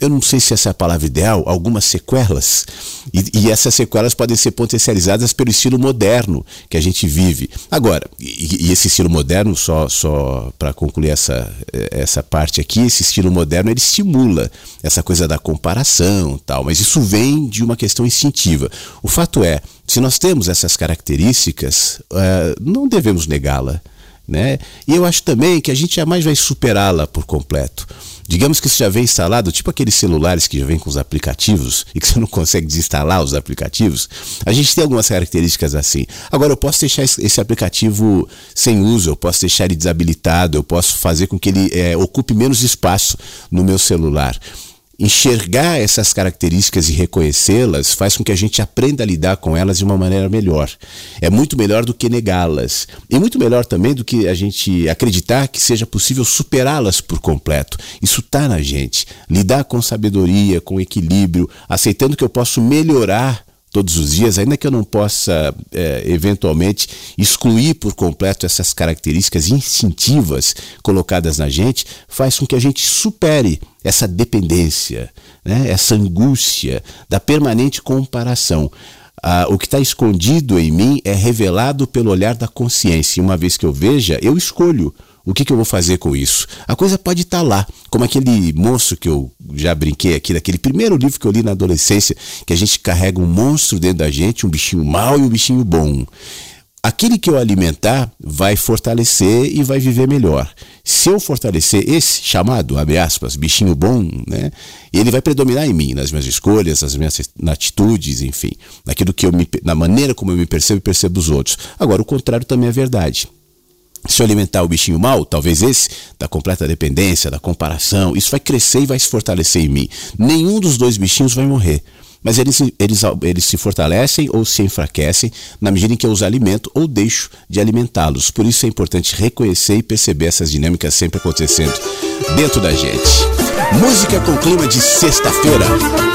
eu não sei se essa é a palavra ideal, algumas sequelas. E, e, essas sequelas podem ser potencializadas pelo estilo moderno que a gente vive. Agora, e, e esse estilo moderno, só, só para concluir essa, essa parte aqui, esse estilo moderno ele estimula essa coisa da comparação tal, mas isso vem de uma questão instintiva. O fato é, se nós temos essas características, uh, não devemos negá-la. Né? E eu acho também que a gente jamais vai superá-la por completo. Digamos que isso já vem instalado, tipo aqueles celulares que já vem com os aplicativos (laughs) e que você não consegue desinstalar os aplicativos. A gente tem algumas características assim. Agora, eu posso deixar esse aplicativo sem uso, eu posso deixar ele desabilitado, eu posso fazer com que ele é, ocupe menos espaço no meu celular enxergar essas características e reconhecê-las faz com que a gente aprenda a lidar com elas de uma maneira melhor. É muito melhor do que negá-las. E muito melhor também do que a gente acreditar que seja possível superá-las por completo. Isso está na gente. Lidar com sabedoria, com equilíbrio, aceitando que eu posso melhorar todos os dias, ainda que eu não possa é, eventualmente excluir por completo essas características instintivas colocadas na gente, faz com que a gente supere essa dependência, né, essa angústia da permanente comparação. Ah, o que está escondido em mim é revelado pelo olhar da consciência. E uma vez que eu veja, eu escolho o que, que eu vou fazer com isso? A coisa pode estar tá lá, como aquele monstro que eu já brinquei aqui, daquele primeiro livro que eu li na adolescência, que a gente carrega um monstro dentro da gente, um bichinho mau e um bichinho bom. aquele que eu alimentar vai fortalecer e vai viver melhor. Se eu fortalecer esse chamado, abre aspas, bichinho bom, né, ele vai predominar em mim, nas minhas escolhas, nas minhas atitudes, enfim, naquilo que eu me, na maneira como eu me percebo e percebo os outros. Agora, o contrário também é verdade. Se alimentar o bichinho mal, talvez esse, da completa dependência, da comparação, isso vai crescer e vai se fortalecer em mim. Nenhum dos dois bichinhos vai morrer mas eles, eles, eles se fortalecem ou se enfraquecem na medida em que eu os alimento ou deixo de alimentá-los. Por isso é importante reconhecer e perceber essas dinâmicas sempre acontecendo dentro da gente. Música com clima de sexta-feira,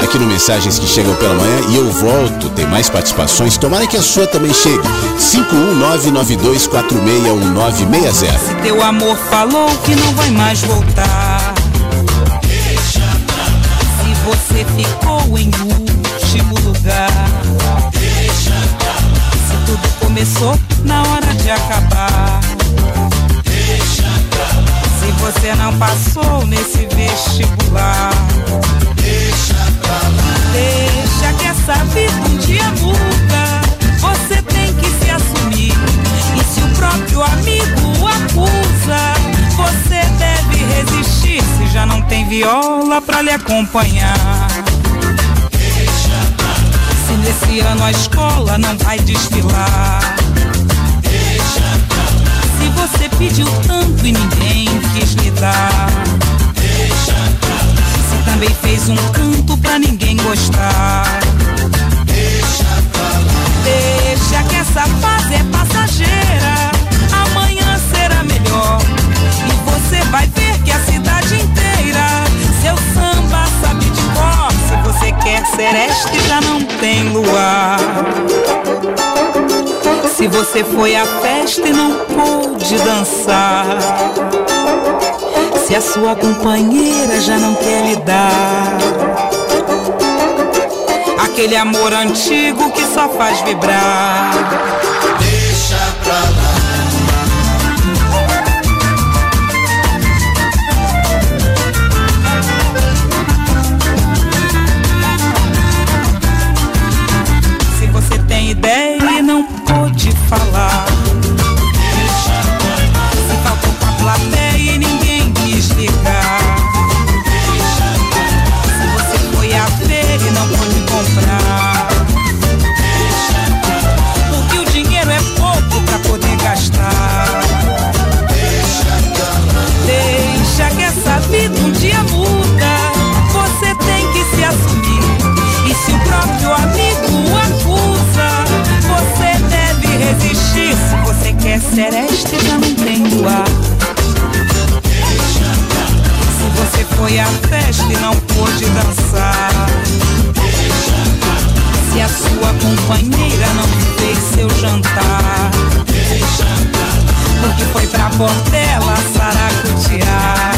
aqui no Mensagens que Chegam pela Manhã e eu volto, tem mais participações, tomara que a sua também chegue. 51992461960. Se teu amor falou que não vai mais voltar, se você ficou em último lugar. Deixa acabar. Se tudo começou na hora de acabar. Deixa acabar. Se você não passou nesse vestibular. Deixa acabar. Deixa que essa vida um dia muda. Você tem que se assumir. E se o próprio amigo acusa, você deve resistir. Se já não tem viola pra lhe acompanhar. Se nesse ano a escola não vai desfilar. Deixa Se você pediu tanto e ninguém quis lhe dar. Deixa Se também fez um canto pra ninguém gostar. Deixa Deixa que essa fase é passageira. Amanhã será melhor. E você vai ver que a cidade inteira seu samba você quer sereste, já não tem luar. Se você foi à festa e não pôde dançar. Se a sua companheira já não quer lhe dar. Aquele amor antigo que só faz vibrar. Pra bordela saracutear.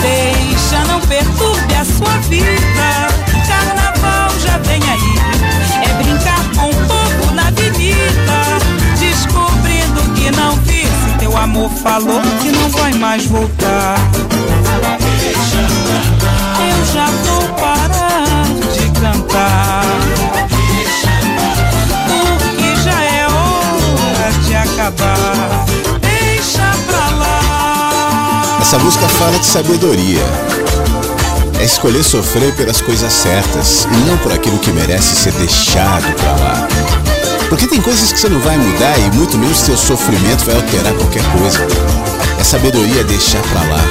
Deixa, não perturbe a sua vida. Carnaval já vem aí. É brincar com o povo na avenida. Descobrindo que não vi. Se teu amor falou que não vai mais voltar. Eu já vou parar de cantar. Acabar. Deixa pra lá. Essa música fala de sabedoria. É escolher sofrer pelas coisas certas e não por aquilo que merece ser deixado pra lá. Porque tem coisas que você não vai mudar e muito menos seu sofrimento vai alterar qualquer coisa. É sabedoria deixar pra lá.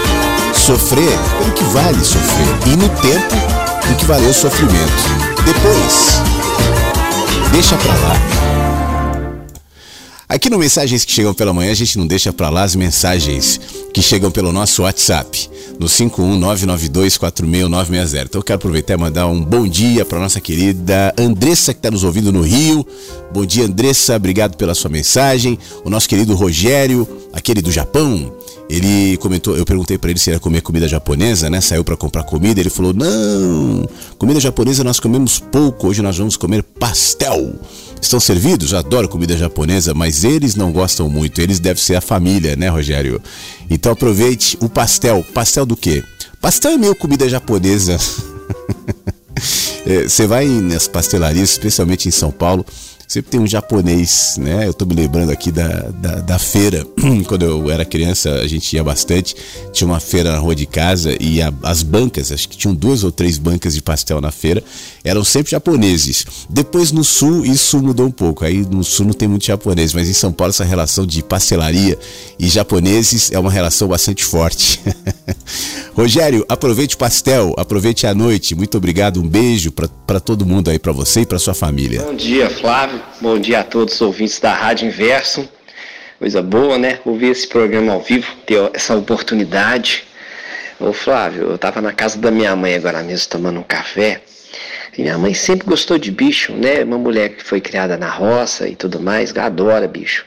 Sofrer pelo que vale sofrer e no tempo em que valeu o sofrimento. Depois, deixa pra lá. Aqui no Mensagens que Chegam pela Manhã, a gente não deixa pra lá as mensagens que chegam pelo nosso WhatsApp, no 51992469960. Então eu quero aproveitar e mandar um bom dia para nossa querida Andressa, que está nos ouvindo no Rio. Bom dia, Andressa, obrigado pela sua mensagem. O nosso querido Rogério, aquele do Japão, ele comentou, eu perguntei para ele se era comer comida japonesa, né? Saiu para comprar comida, ele falou: "Não, comida japonesa nós comemos pouco, hoje nós vamos comer pastel". Estão servidos? Adoro comida japonesa, mas eles não gostam muito. Eles devem ser a família, né, Rogério? Então aproveite o pastel. Pastel do quê? Pastel é meio comida japonesa. (laughs) Você vai nas pastelarias, especialmente em São Paulo, sempre tem um japonês, né? Eu tô me lembrando aqui da, da, da, feira. (clears throat) Quando eu era criança, a gente ia bastante. Tinha uma feira na rua de casa e a, as bancas, acho que tinham duas ou três bancas de pastel na feira, eram sempre japoneses. Depois no sul, isso mudou um pouco. Aí no sul não tem muito japonês, mas em São Paulo essa relação de pastelaria e japoneses é uma relação bastante forte. (laughs) Rogério, aproveite o pastel, aproveite a noite. Muito obrigado, um beijo para todo mundo aí, para você e para sua família. Bom dia, Flávio. Bom dia a todos os ouvintes da Rádio Inverso. Coisa boa, né? Ouvir esse programa ao vivo, ter essa oportunidade. Ô Flávio, eu tava na casa da minha mãe agora mesmo tomando um café. E minha mãe sempre gostou de bicho, né? Uma mulher que foi criada na roça e tudo mais, adora bicho.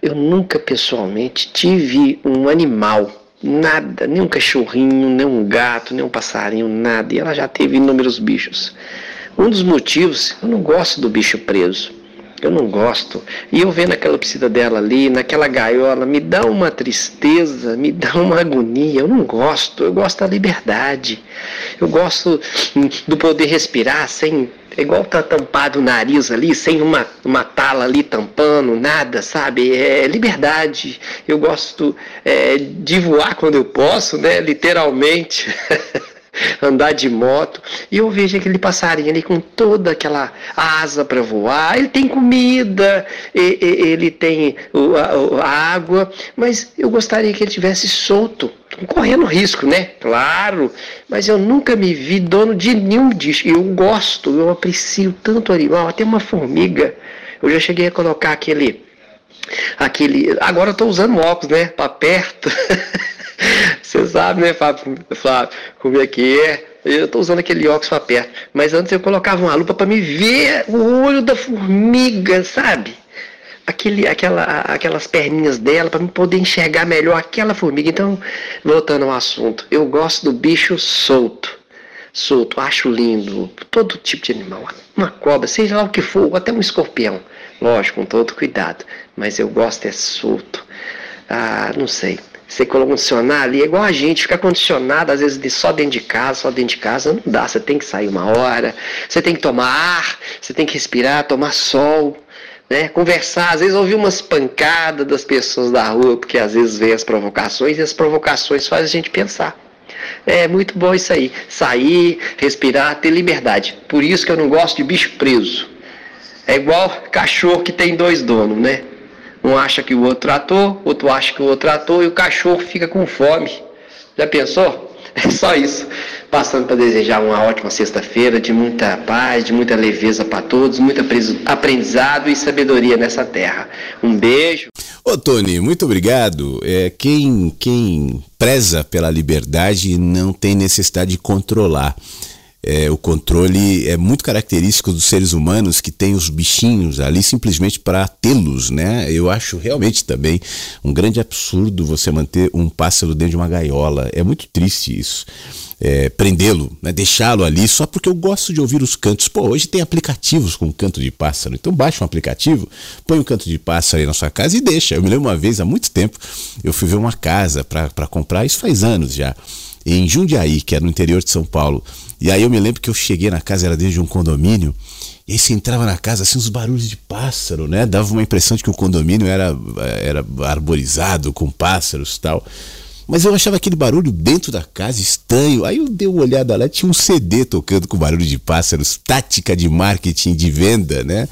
Eu nunca pessoalmente tive um animal, nada, nem um cachorrinho, nem um gato, nem um passarinho, nada. E ela já teve inúmeros bichos. Um dos motivos, eu não gosto do bicho preso. Eu não gosto. E eu vendo aquela piscina dela ali, naquela gaiola, me dá uma tristeza, me dá uma agonia. Eu não gosto. Eu gosto da liberdade. Eu gosto do poder respirar sem. É igual tá tampado o nariz ali, sem uma, uma tala ali tampando, nada, sabe? É liberdade. Eu gosto é, de voar quando eu posso, né? Literalmente. (laughs) andar de moto, e eu vejo aquele passarinho ali com toda aquela asa para voar. Ele tem comida, ele tem água, mas eu gostaria que ele tivesse solto, correndo risco, né? Claro, mas eu nunca me vi dono de nenhum disso. Eu gosto, eu aprecio tanto o animal, até uma formiga. Eu já cheguei a colocar aquele aquele. Agora eu tô usando óculos, né? Para perto. (laughs) Você sabe, né, Fábio, Flávio, como é que é? Eu estou usando aquele óculos para perto. Mas antes eu colocava uma lupa para me ver o olho da formiga, sabe? Aquele, aquela, aquelas perninhas dela para me poder enxergar melhor aquela formiga. Então, voltando ao assunto, eu gosto do bicho solto. Solto, acho lindo. Todo tipo de animal. Uma cobra, seja lá o que for, até um escorpião. Lógico, com todo cuidado. Mas eu gosto é solto. Ah, não sei. Você condicionar ali, é igual a gente, ficar condicionado, às vezes, só dentro de casa, só dentro de casa, não dá. Você tem que sair uma hora, você tem que tomar ar, você tem que respirar, tomar sol, né? Conversar, às vezes ouvir umas pancadas das pessoas da rua, porque às vezes vem as provocações e as provocações fazem a gente pensar. É muito bom isso aí. Sair, respirar, ter liberdade. Por isso que eu não gosto de bicho preso. É igual cachorro que tem dois donos, né? Um acha que o outro tratou, outro acha que o outro tratou e o cachorro fica com fome. Já pensou? (laughs) É só isso. Passando para desejar uma ótima sexta-feira, de muita paz, de muita leveza para todos, muito aprendizado e sabedoria nessa terra. Um beijo. Ô Tony, muito obrigado. É, quem, quem preza pela liberdade não tem necessidade de controlar é, o controle é muito característico dos seres humanos que têm os bichinhos ali simplesmente para tê-los, né? Eu acho realmente também um grande absurdo você manter um pássaro dentro de uma gaiola. É muito triste isso. É, prendê-lo, né, deixá-lo ali só porque eu gosto de ouvir os cantos. Pô, hoje tem aplicativos com canto de pássaro, então baixa um aplicativo, põe um canto de pássaro aí na sua casa e deixa. Eu me lembro uma vez, há muito tempo, eu fui ver uma casa para comprar, isso faz anos já, em Jundiaí, que é no interior de São Paulo. E aí eu me lembro que eu cheguei na casa, era dentro de um condomínio, e aí você entrava na casa, assim, uns barulhos de pássaro, né? Dava uma impressão de que o condomínio era, era arborizado com pássaros e tal. Mas eu achava aquele barulho dentro da casa estranho. Aí eu dei uma olhada lá, tinha um CD tocando com barulho de pássaros, tática de marketing, de venda, né?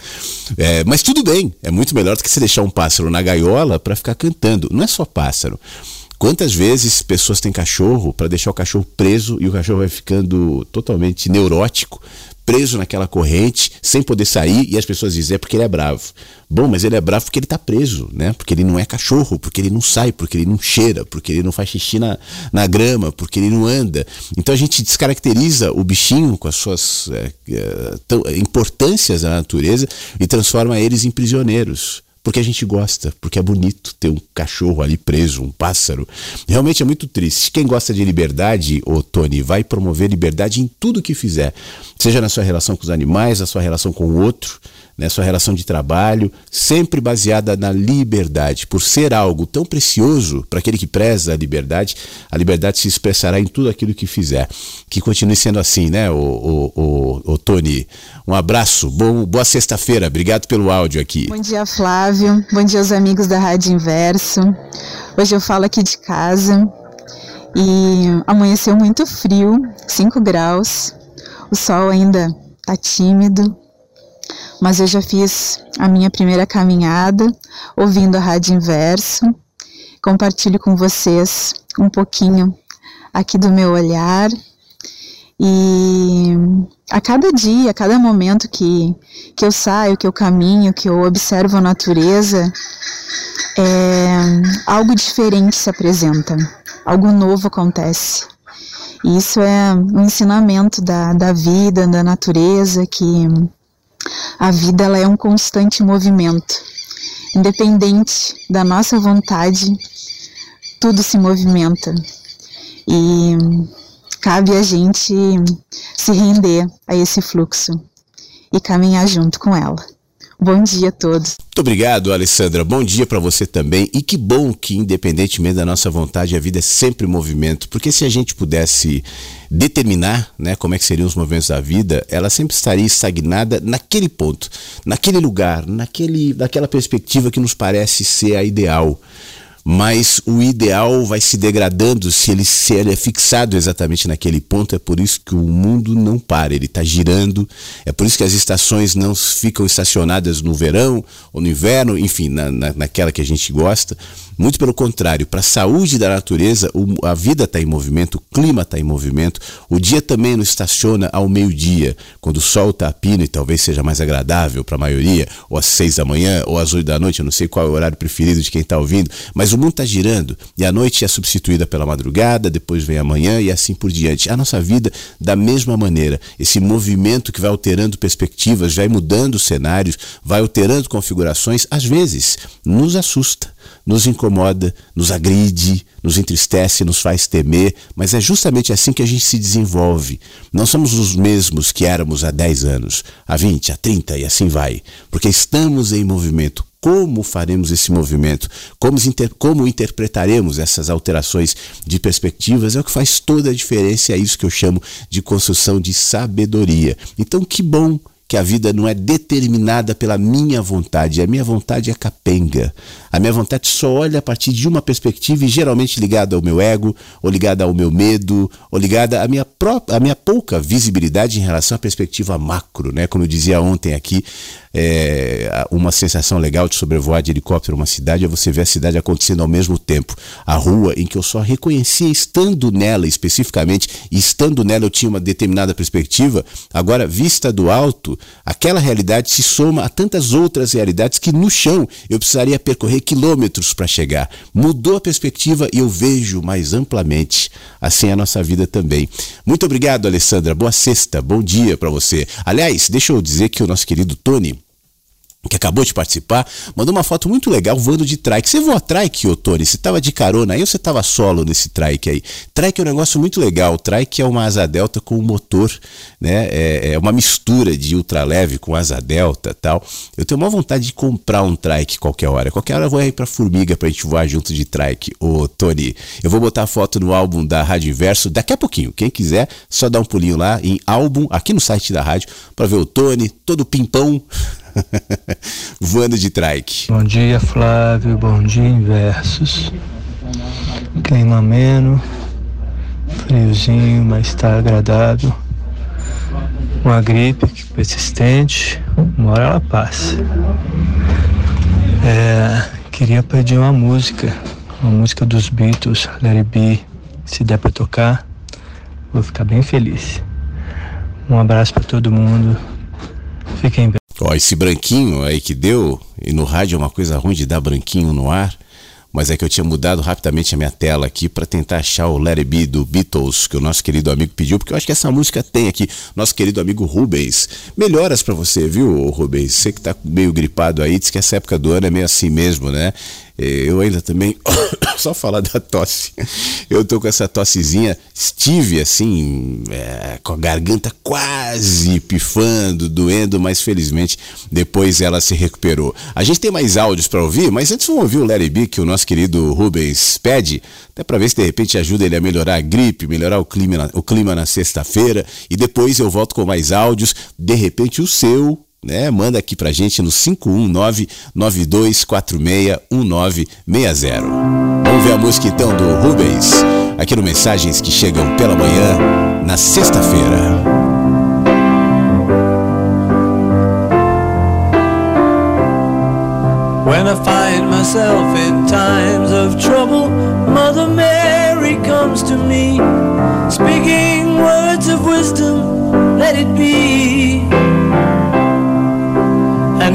É, mas tudo bem, é muito melhor do que você deixar um pássaro na gaiola para ficar cantando. Não é só pássaro. Quantas vezes pessoas têm cachorro para deixar o cachorro preso e o cachorro vai ficando totalmente neurótico, preso naquela corrente, sem poder sair, e as pessoas dizem é porque ele é bravo. Bom, mas ele é bravo porque ele está preso, né? Porque ele não é cachorro, porque ele não sai, porque ele não cheira, porque ele não faz xixi na, na grama, porque ele não anda. Então a gente descaracteriza o bichinho com as suas é, é, importâncias na natureza e transforma eles em prisioneiros porque a gente gosta, porque é bonito ter um cachorro ali preso, um pássaro. Realmente é muito triste. Quem gosta de liberdade, ô Tony, vai promover liberdade em tudo que fizer, seja na sua relação com os animais, na sua relação com o outro, né, sua relação de trabalho, sempre baseada na liberdade. Por ser algo tão precioso para aquele que preza a liberdade, a liberdade se expressará em tudo aquilo que fizer. Que continue sendo assim, né, o, o, o, o Tony? Um abraço, bom, boa sexta-feira, obrigado pelo áudio aqui. Bom dia, Flávio. Bom dia aos amigos da Rádio Inverso. Hoje eu falo aqui de casa e amanheceu muito frio, 5 graus. O sol ainda tá tímido, mas eu já fiz a minha primeira caminhada ouvindo a Rádio Inverso. Compartilho com vocês um pouquinho aqui do meu olhar. E a cada dia, a cada momento que, que eu saio, que eu caminho, que eu observo a natureza, é, algo diferente se apresenta, algo novo acontece. E isso é um ensinamento da, da vida, da natureza, que a vida ela é um constante movimento. Independente da nossa vontade, tudo se movimenta. E cabe a gente se render a esse fluxo e caminhar junto com ela. Bom dia a todos. Muito obrigado, Alessandra. Bom dia para você também. E que bom que, independentemente da nossa vontade, a vida é sempre movimento. Porque se a gente pudesse determinar né, como é que seriam os movimentos da vida, ela sempre estaria estagnada naquele ponto, naquele lugar, naquele, naquela perspectiva que nos parece ser a ideal mas o ideal vai se degradando se ele, se ele é fixado exatamente naquele ponto. É por isso que o mundo não para, ele está girando. É por isso que as estações não ficam estacionadas no verão ou no inverno, enfim, na, na, naquela que a gente gosta. Muito pelo contrário, para a saúde da natureza, a vida está em movimento, o clima está em movimento, o dia também não estaciona ao meio-dia, quando o sol está a pino e talvez seja mais agradável para a maioria, ou às seis da manhã, ou às oito da noite, eu não sei qual é o horário preferido de quem está ouvindo, mas o mundo está girando e a noite é substituída pela madrugada, depois vem a manhã e assim por diante. A nossa vida, da mesma maneira, esse movimento que vai alterando perspectivas, vai mudando cenários, vai alterando configurações, às vezes nos assusta nos incomoda, nos agride, nos entristece, nos faz temer, mas é justamente assim que a gente se desenvolve. Não somos os mesmos que éramos há 10 anos, há 20, há 30 e assim vai, porque estamos em movimento. Como faremos esse movimento? Como, inter como interpretaremos essas alterações de perspectivas? É o que faz toda a diferença, é isso que eu chamo de construção de sabedoria. Então, que bom que a vida não é determinada pela minha vontade, a minha vontade é capenga. A minha vontade só olha a partir de uma perspectiva e geralmente ligada ao meu ego, ou ligada ao meu medo, ou ligada à minha própria, à minha pouca visibilidade em relação à perspectiva macro, né? Como eu dizia ontem aqui, é, uma sensação legal de sobrevoar de helicóptero uma cidade é você ver a cidade acontecendo ao mesmo tempo. A rua em que eu só reconhecia estando nela especificamente, estando nela eu tinha uma determinada perspectiva, agora vista do alto, aquela realidade se soma a tantas outras realidades que no chão eu precisaria percorrer quilômetros para chegar. Mudou a perspectiva e eu vejo mais amplamente. Assim é a nossa vida também. Muito obrigado, Alessandra. Boa sexta, bom dia para você. Aliás, deixa eu dizer que o nosso querido Tony que acabou de participar, mandou uma foto muito legal voando de trike. Você voa trike, ô Tony? Você tava de carona aí ou você tava solo nesse trike aí? Trike é um negócio muito legal. Trike é uma asa delta com motor, né? É, é uma mistura de ultraleve com asa delta tal. Eu tenho uma vontade de comprar um trike qualquer hora. Qualquer hora eu vou ir pra Formiga pra gente voar junto de trike. Ô Tony, eu vou botar a foto no álbum da Rádio Inverso daqui a pouquinho. Quem quiser, só dá um pulinho lá em álbum, aqui no site da rádio, para ver o Tony, todo pimpão. (laughs) Voando de trike. Bom dia, Flávio. Bom dia, Inversos. Clima ameno, friozinho, mas está agradável. Uma gripe persistente, uma hora ela passa. É, queria pedir uma música, uma música dos Beatles, It Be. Se der para tocar, vou ficar bem feliz. Um abraço para todo mundo. Fiquem bem. Ó, esse branquinho aí que deu, e no rádio é uma coisa ruim de dar branquinho no ar, mas é que eu tinha mudado rapidamente a minha tela aqui para tentar achar o Let It Be do Beatles, que o nosso querido amigo pediu, porque eu acho que essa música tem aqui, nosso querido amigo Rubens. Melhoras para você, viu, Rubens? Você que tá meio gripado aí, diz que essa época do ano é meio assim mesmo, né? Eu ainda também, (coughs) só falar da tosse, eu tô com essa tossezinha, estive assim, é, com a garganta quase pifando, doendo, mas felizmente depois ela se recuperou. A gente tem mais áudios para ouvir, mas antes vamos ouvir o Larry B, que o nosso querido Rubens pede, até para ver se de repente ajuda ele a melhorar a gripe, melhorar o clima, o clima na sexta-feira, e depois eu volto com mais áudios, de repente o seu né? Manda aqui pra gente no 51992461960. Vamos ver a música então do Rubens, aqui no Mensagens que Chegam pela Manhã, na sexta-feira. When I find myself in times of trouble, Mother Mary comes to me, speaking words of wisdom, let it be.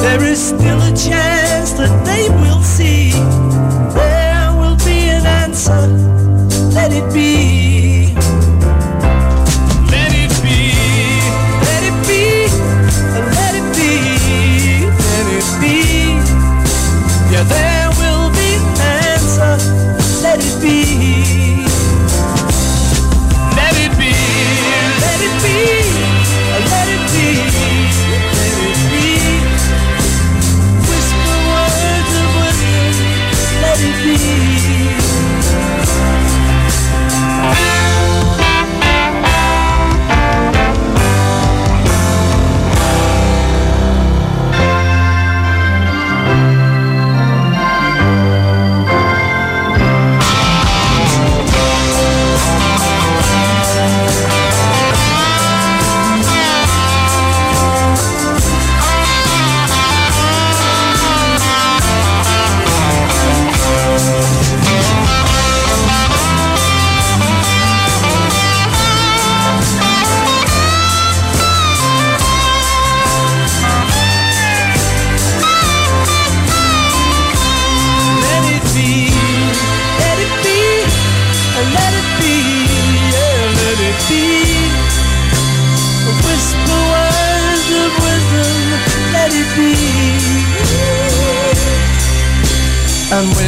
there is still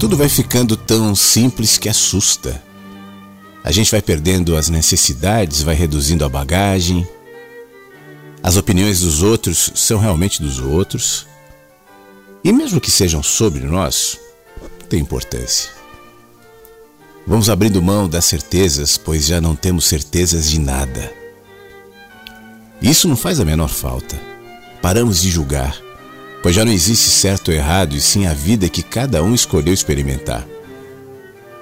Tudo vai ficando tão simples que assusta. A gente vai perdendo as necessidades, vai reduzindo a bagagem. As opiniões dos outros são realmente dos outros. E mesmo que sejam sobre nós, tem importância. Vamos abrindo mão das certezas, pois já não temos certezas de nada. Isso não faz a menor falta. Paramos de julgar. Pois já não existe certo ou errado, e sim a vida que cada um escolheu experimentar.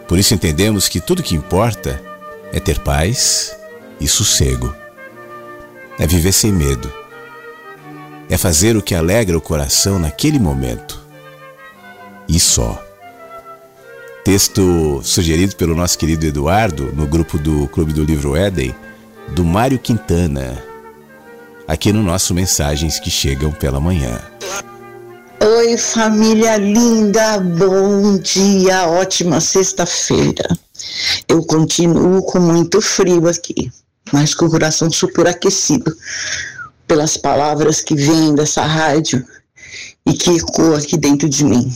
Por isso entendemos que tudo que importa é ter paz e sossego. É viver sem medo. É fazer o que alegra o coração naquele momento. E só. Texto sugerido pelo nosso querido Eduardo no grupo do Clube do Livro Éden, do Mário Quintana, aqui no nosso Mensagens que Chegam pela Manhã. Oi, família linda, bom dia, ótima sexta-feira. Eu continuo com muito frio aqui, mas com o coração super aquecido pelas palavras que vêm dessa rádio e que ecoam aqui dentro de mim.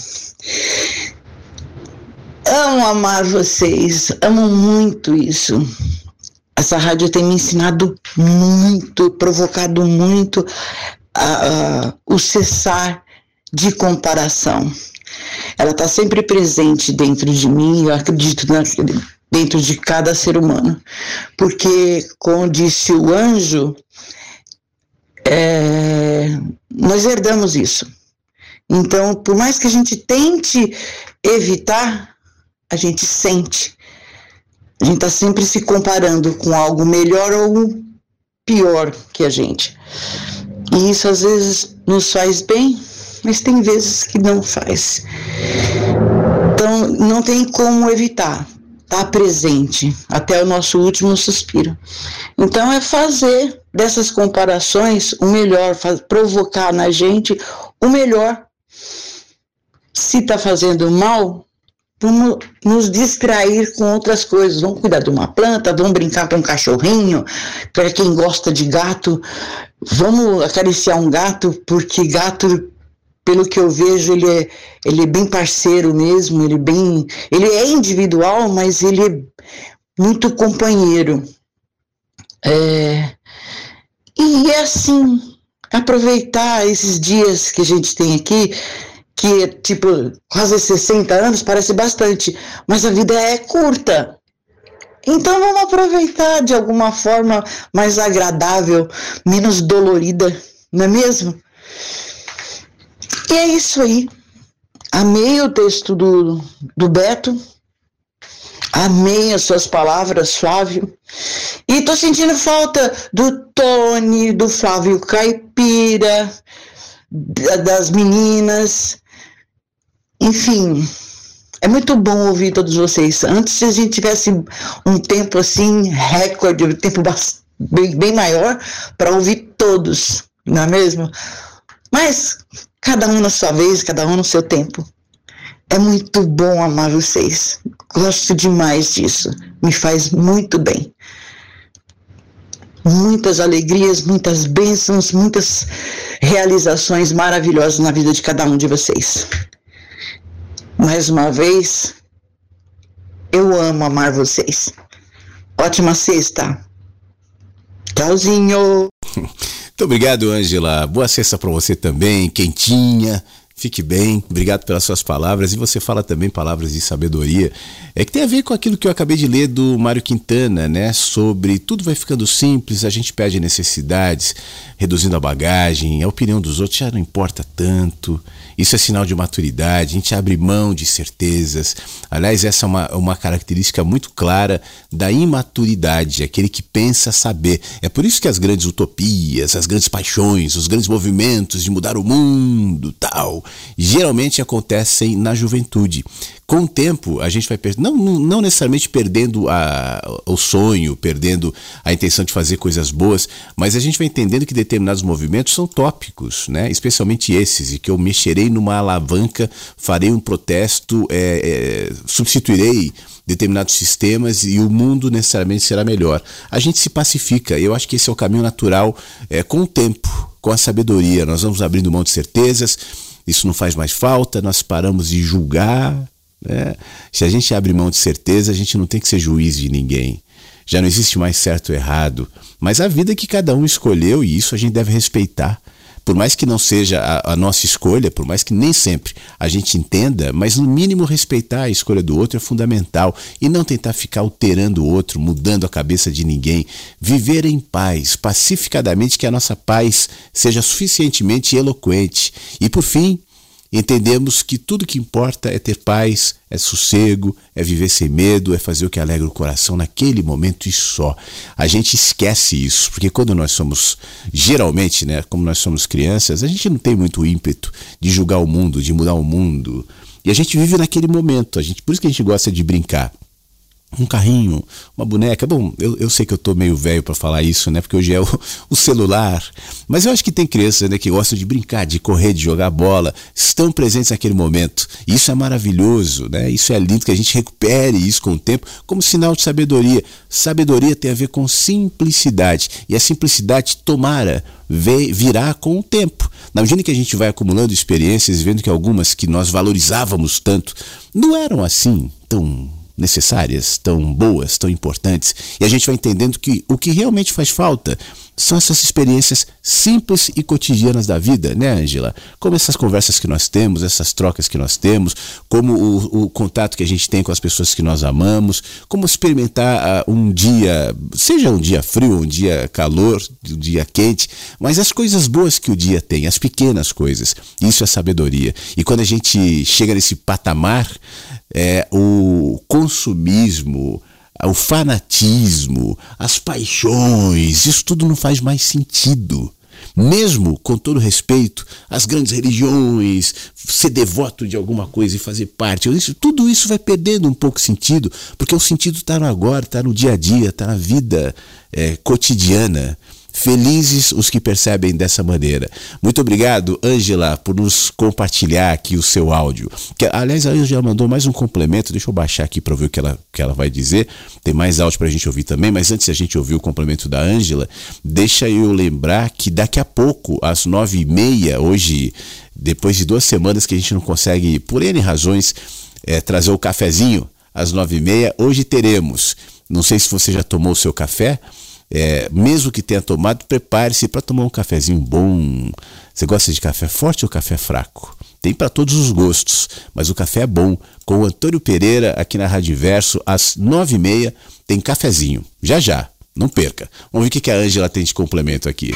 Amo amar vocês, amo muito isso. Essa rádio tem me ensinado muito, provocado muito uh, o cessar de comparação. Ela está sempre presente dentro de mim, eu acredito na, dentro de cada ser humano. Porque, como disse o anjo, é, nós herdamos isso. Então, por mais que a gente tente evitar, a gente sente. A gente está sempre se comparando com algo melhor ou pior que a gente. E isso às vezes nos faz bem, mas tem vezes que não faz. Então não tem como evitar, tá presente até o nosso último suspiro. Então é fazer dessas comparações o melhor, provocar na gente o melhor. Se está fazendo mal, vamos nos distrair com outras coisas. Vamos cuidar de uma planta, vamos brincar com um cachorrinho. Para quem gosta de gato, vamos acariciar um gato, porque gato pelo que eu vejo, ele é, ele é bem parceiro mesmo, ele é bem. Ele é individual, mas ele é muito companheiro. É, e é assim, aproveitar esses dias que a gente tem aqui, que tipo quase 60 anos, parece bastante, mas a vida é curta. Então vamos aproveitar de alguma forma mais agradável, menos dolorida, não é mesmo? E é isso aí. Amei o texto do, do Beto. Amei as suas palavras, Flávio. E tô sentindo falta do Tony, do Flávio Caipira, das meninas. Enfim, é muito bom ouvir todos vocês. Antes, se a gente tivesse um tempo assim, recorde, um tempo bem, bem maior, para ouvir todos, não é mesmo? Mas cada um na sua vez, cada um no seu tempo. É muito bom amar vocês. Gosto demais disso. Me faz muito bem. Muitas alegrias, muitas bênçãos, muitas realizações maravilhosas na vida de cada um de vocês. Mais uma vez, eu amo amar vocês. Ótima sexta. Tchauzinho. (laughs) Muito obrigado, Ângela. Boa sexta para você também, quentinha. Fique bem, obrigado pelas suas palavras. E você fala também palavras de sabedoria. É que tem a ver com aquilo que eu acabei de ler do Mário Quintana, né? Sobre tudo vai ficando simples, a gente perde necessidades, reduzindo a bagagem, a opinião dos outros já não importa tanto. Isso é sinal de maturidade, a gente abre mão de certezas. Aliás, essa é uma, uma característica muito clara da imaturidade, aquele que pensa saber. É por isso que as grandes utopias, as grandes paixões, os grandes movimentos de mudar o mundo, tal, geralmente acontecem na juventude com o tempo a gente vai perdendo, não, não necessariamente perdendo a, o sonho, perdendo a intenção de fazer coisas boas, mas a gente vai entendendo que determinados movimentos são tópicos, né? especialmente esses, e que eu mexerei numa alavanca, farei um protesto, é, é, substituirei determinados sistemas e o mundo necessariamente será melhor. A gente se pacifica, eu acho que esse é o caminho natural é, com o tempo, com a sabedoria. Nós vamos abrindo mão de certezas, isso não faz mais falta, nós paramos de julgar, né? Se a gente abre mão de certeza, a gente não tem que ser juiz de ninguém. Já não existe mais certo ou errado, mas a vida que cada um escolheu e isso a gente deve respeitar. Por mais que não seja a, a, nossa escolha, por mais que nem sempre a gente entenda, mas no mínimo respeitar a escolha do outro é fundamental e não tentar ficar alterando o outro, mudando a cabeça de ninguém. Viver em paz, pacificadamente, que a nossa paz seja suficientemente eloquente. E por fim, entendemos que tudo que importa é ter paz, é sossego, é viver sem medo, é fazer o que alegra o coração naquele momento e só. A gente esquece isso, porque quando nós somos, geralmente, né, como nós somos crianças, a gente não tem muito ímpeto de julgar o mundo, de mudar o mundo. E a gente vive naquele momento, a gente, por isso que a gente gosta de brincar um carrinho, uma boneca. Bom, eu, eu sei que eu tô meio velho para falar isso, né? Porque hoje é o, (laughs) o, celular. Mas eu acho que tem crianças né, que gostam de brincar, de correr, de jogar bola, estão presentes naquele momento. Isso é maravilhoso, né? Isso é lindo que a gente recupere isso com o tempo como sinal de sabedoria. Sabedoria tem a ver com simplicidade. E a simplicidade tomara virá com o tempo. Na medida que a gente vai acumulando experiências, vendo que algumas que nós valorizávamos tanto não eram assim tão necessárias, tão boas, tão importantes, e a gente vai entendendo que o que realmente faz falta são essas experiências simples e cotidianas da vida, né, Angela? Como essas conversas que nós temos, essas trocas que nós temos, como o, o contato que a gente tem com as pessoas que nós amamos, como experimentar uh, um dia, seja um dia frio, um dia calor, um dia quente, mas as coisas boas que o dia tem, as pequenas coisas. Isso é sabedoria. E quando a gente chega nesse patamar, é, o consumismo, o fanatismo, as paixões, isso tudo não faz mais sentido. Mesmo com todo respeito às grandes religiões, ser devoto de alguma coisa e fazer parte, isso, tudo isso vai perdendo um pouco sentido, porque o sentido está no agora, está no dia a dia, está na vida é, cotidiana. Felizes os que percebem dessa maneira. Muito obrigado, Ângela, por nos compartilhar aqui o seu áudio. Que, aliás, a Ângela mandou mais um complemento. Deixa eu baixar aqui para ver o que ela, que ela vai dizer. Tem mais áudio para a gente ouvir também, mas antes a gente ouvir o complemento da Ângela, deixa eu lembrar que daqui a pouco, às nove e meia, hoje, depois de duas semanas que a gente não consegue, por N razões, é, trazer o cafezinho às nove e meia, hoje teremos. Não sei se você já tomou o seu café é, mesmo que tenha tomado, prepare-se para tomar um cafezinho bom. Você gosta de café forte ou café fraco? Tem para todos os gostos, mas o café é bom. Com o Antônio Pereira aqui na Rádio Verso, às nove e meia, tem cafezinho. Já já, não perca. Vamos ver o que a Ângela tem de complemento aqui.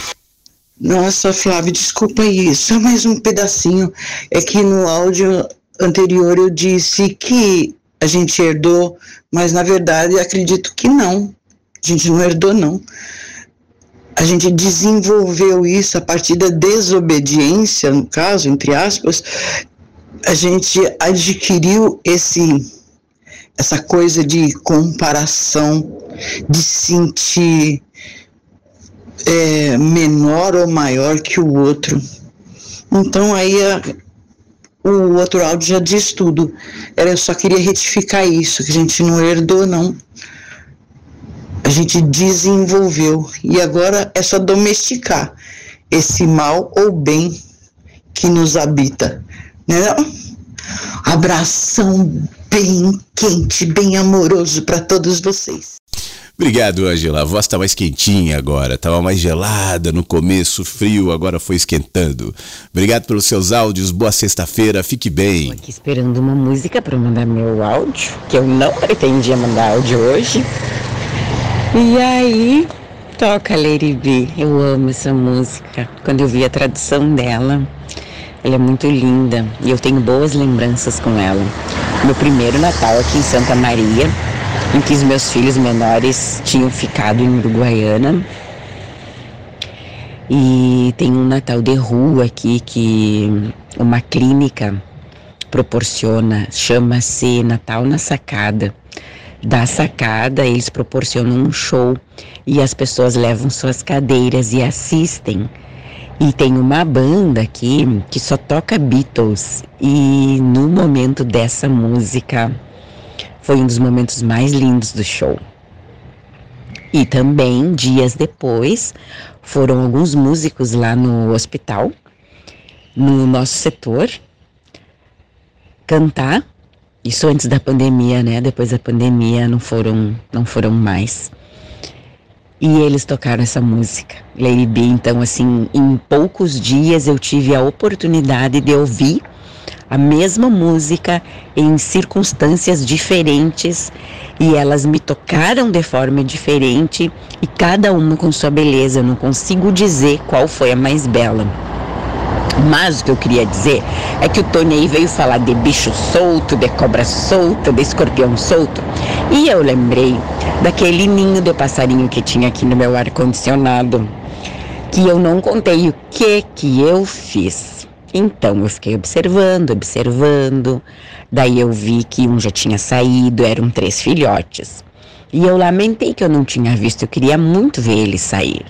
Nossa, Flávio, desculpa aí, só mais um pedacinho. É que no áudio anterior eu disse que a gente herdou, mas na verdade acredito que não. A gente não herdou, não. A gente desenvolveu isso a partir da desobediência, no caso, entre aspas, a gente adquiriu esse essa coisa de comparação, de sentir é, menor ou maior que o outro. Então aí a, o outro áudio já diz tudo. Eu só queria retificar isso, que a gente não herdou, não a gente desenvolveu e agora é só domesticar esse mal ou bem que nos habita, né? Abração bem quente, bem amoroso para todos vocês. Obrigado, Angela. A voz está mais quentinha agora. Estava mais gelada no começo, frio, agora foi esquentando. Obrigado pelos seus áudios. Boa sexta-feira. Fique bem. Estou aqui esperando uma música para mandar meu áudio, que eu não pretendia mandar áudio hoje, e aí, toca Lady B. Eu amo essa música. Quando eu vi a tradução dela, ela é muito linda e eu tenho boas lembranças com ela. Meu primeiro Natal aqui em Santa Maria, em que os meus filhos menores tinham ficado em Uruguaiana. E tem um Natal de rua aqui que uma clínica proporciona, chama-se Natal na Sacada da sacada, eles proporcionam um show e as pessoas levam suas cadeiras e assistem. E tem uma banda aqui que só toca Beatles e no momento dessa música foi um dos momentos mais lindos do show. E também, dias depois, foram alguns músicos lá no hospital, no nosso setor, cantar isso antes da pandemia, né? Depois da pandemia não foram, não foram mais. e eles tocaram essa música, Lady B. Então, assim, em poucos dias eu tive a oportunidade de ouvir a mesma música em circunstâncias diferentes e elas me tocaram de forma diferente e cada uma com sua beleza. Eu não consigo dizer qual foi a mais bela. Mas o que eu queria dizer é que o Tony veio falar de bicho solto, de cobra solta, de escorpião solto. E eu lembrei daquele ninho de passarinho que tinha aqui no meu ar-condicionado, que eu não contei o que que eu fiz. Então eu fiquei observando, observando. Daí eu vi que um já tinha saído, eram três filhotes. E eu lamentei que eu não tinha visto, eu queria muito ver ele sair.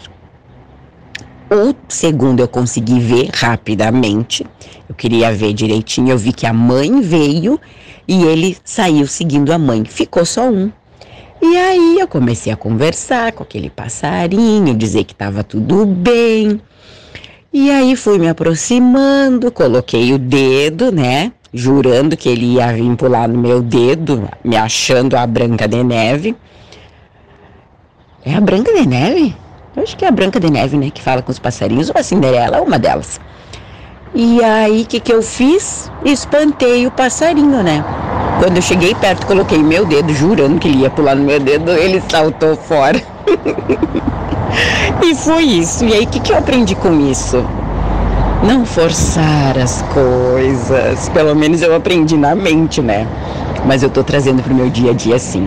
O segundo eu consegui ver rapidamente. Eu queria ver direitinho. Eu vi que a mãe veio e ele saiu seguindo a mãe. Ficou só um. E aí eu comecei a conversar com aquele passarinho, dizer que estava tudo bem. E aí fui me aproximando, coloquei o dedo, né? Jurando que ele ia vir pular no meu dedo, me achando a Branca de Neve. É a Branca de Neve? Eu acho que é a Branca de Neve, né? Que fala com os passarinhos, ou a Cinderela, uma delas. E aí, o que, que eu fiz? Espantei o passarinho, né? Quando eu cheguei perto, coloquei meu dedo, jurando que ele ia pular no meu dedo, ele saltou fora. (laughs) e foi isso. E aí, o que, que eu aprendi com isso? Não forçar as coisas. Pelo menos eu aprendi na mente, né? Mas eu tô trazendo pro meu dia a dia assim.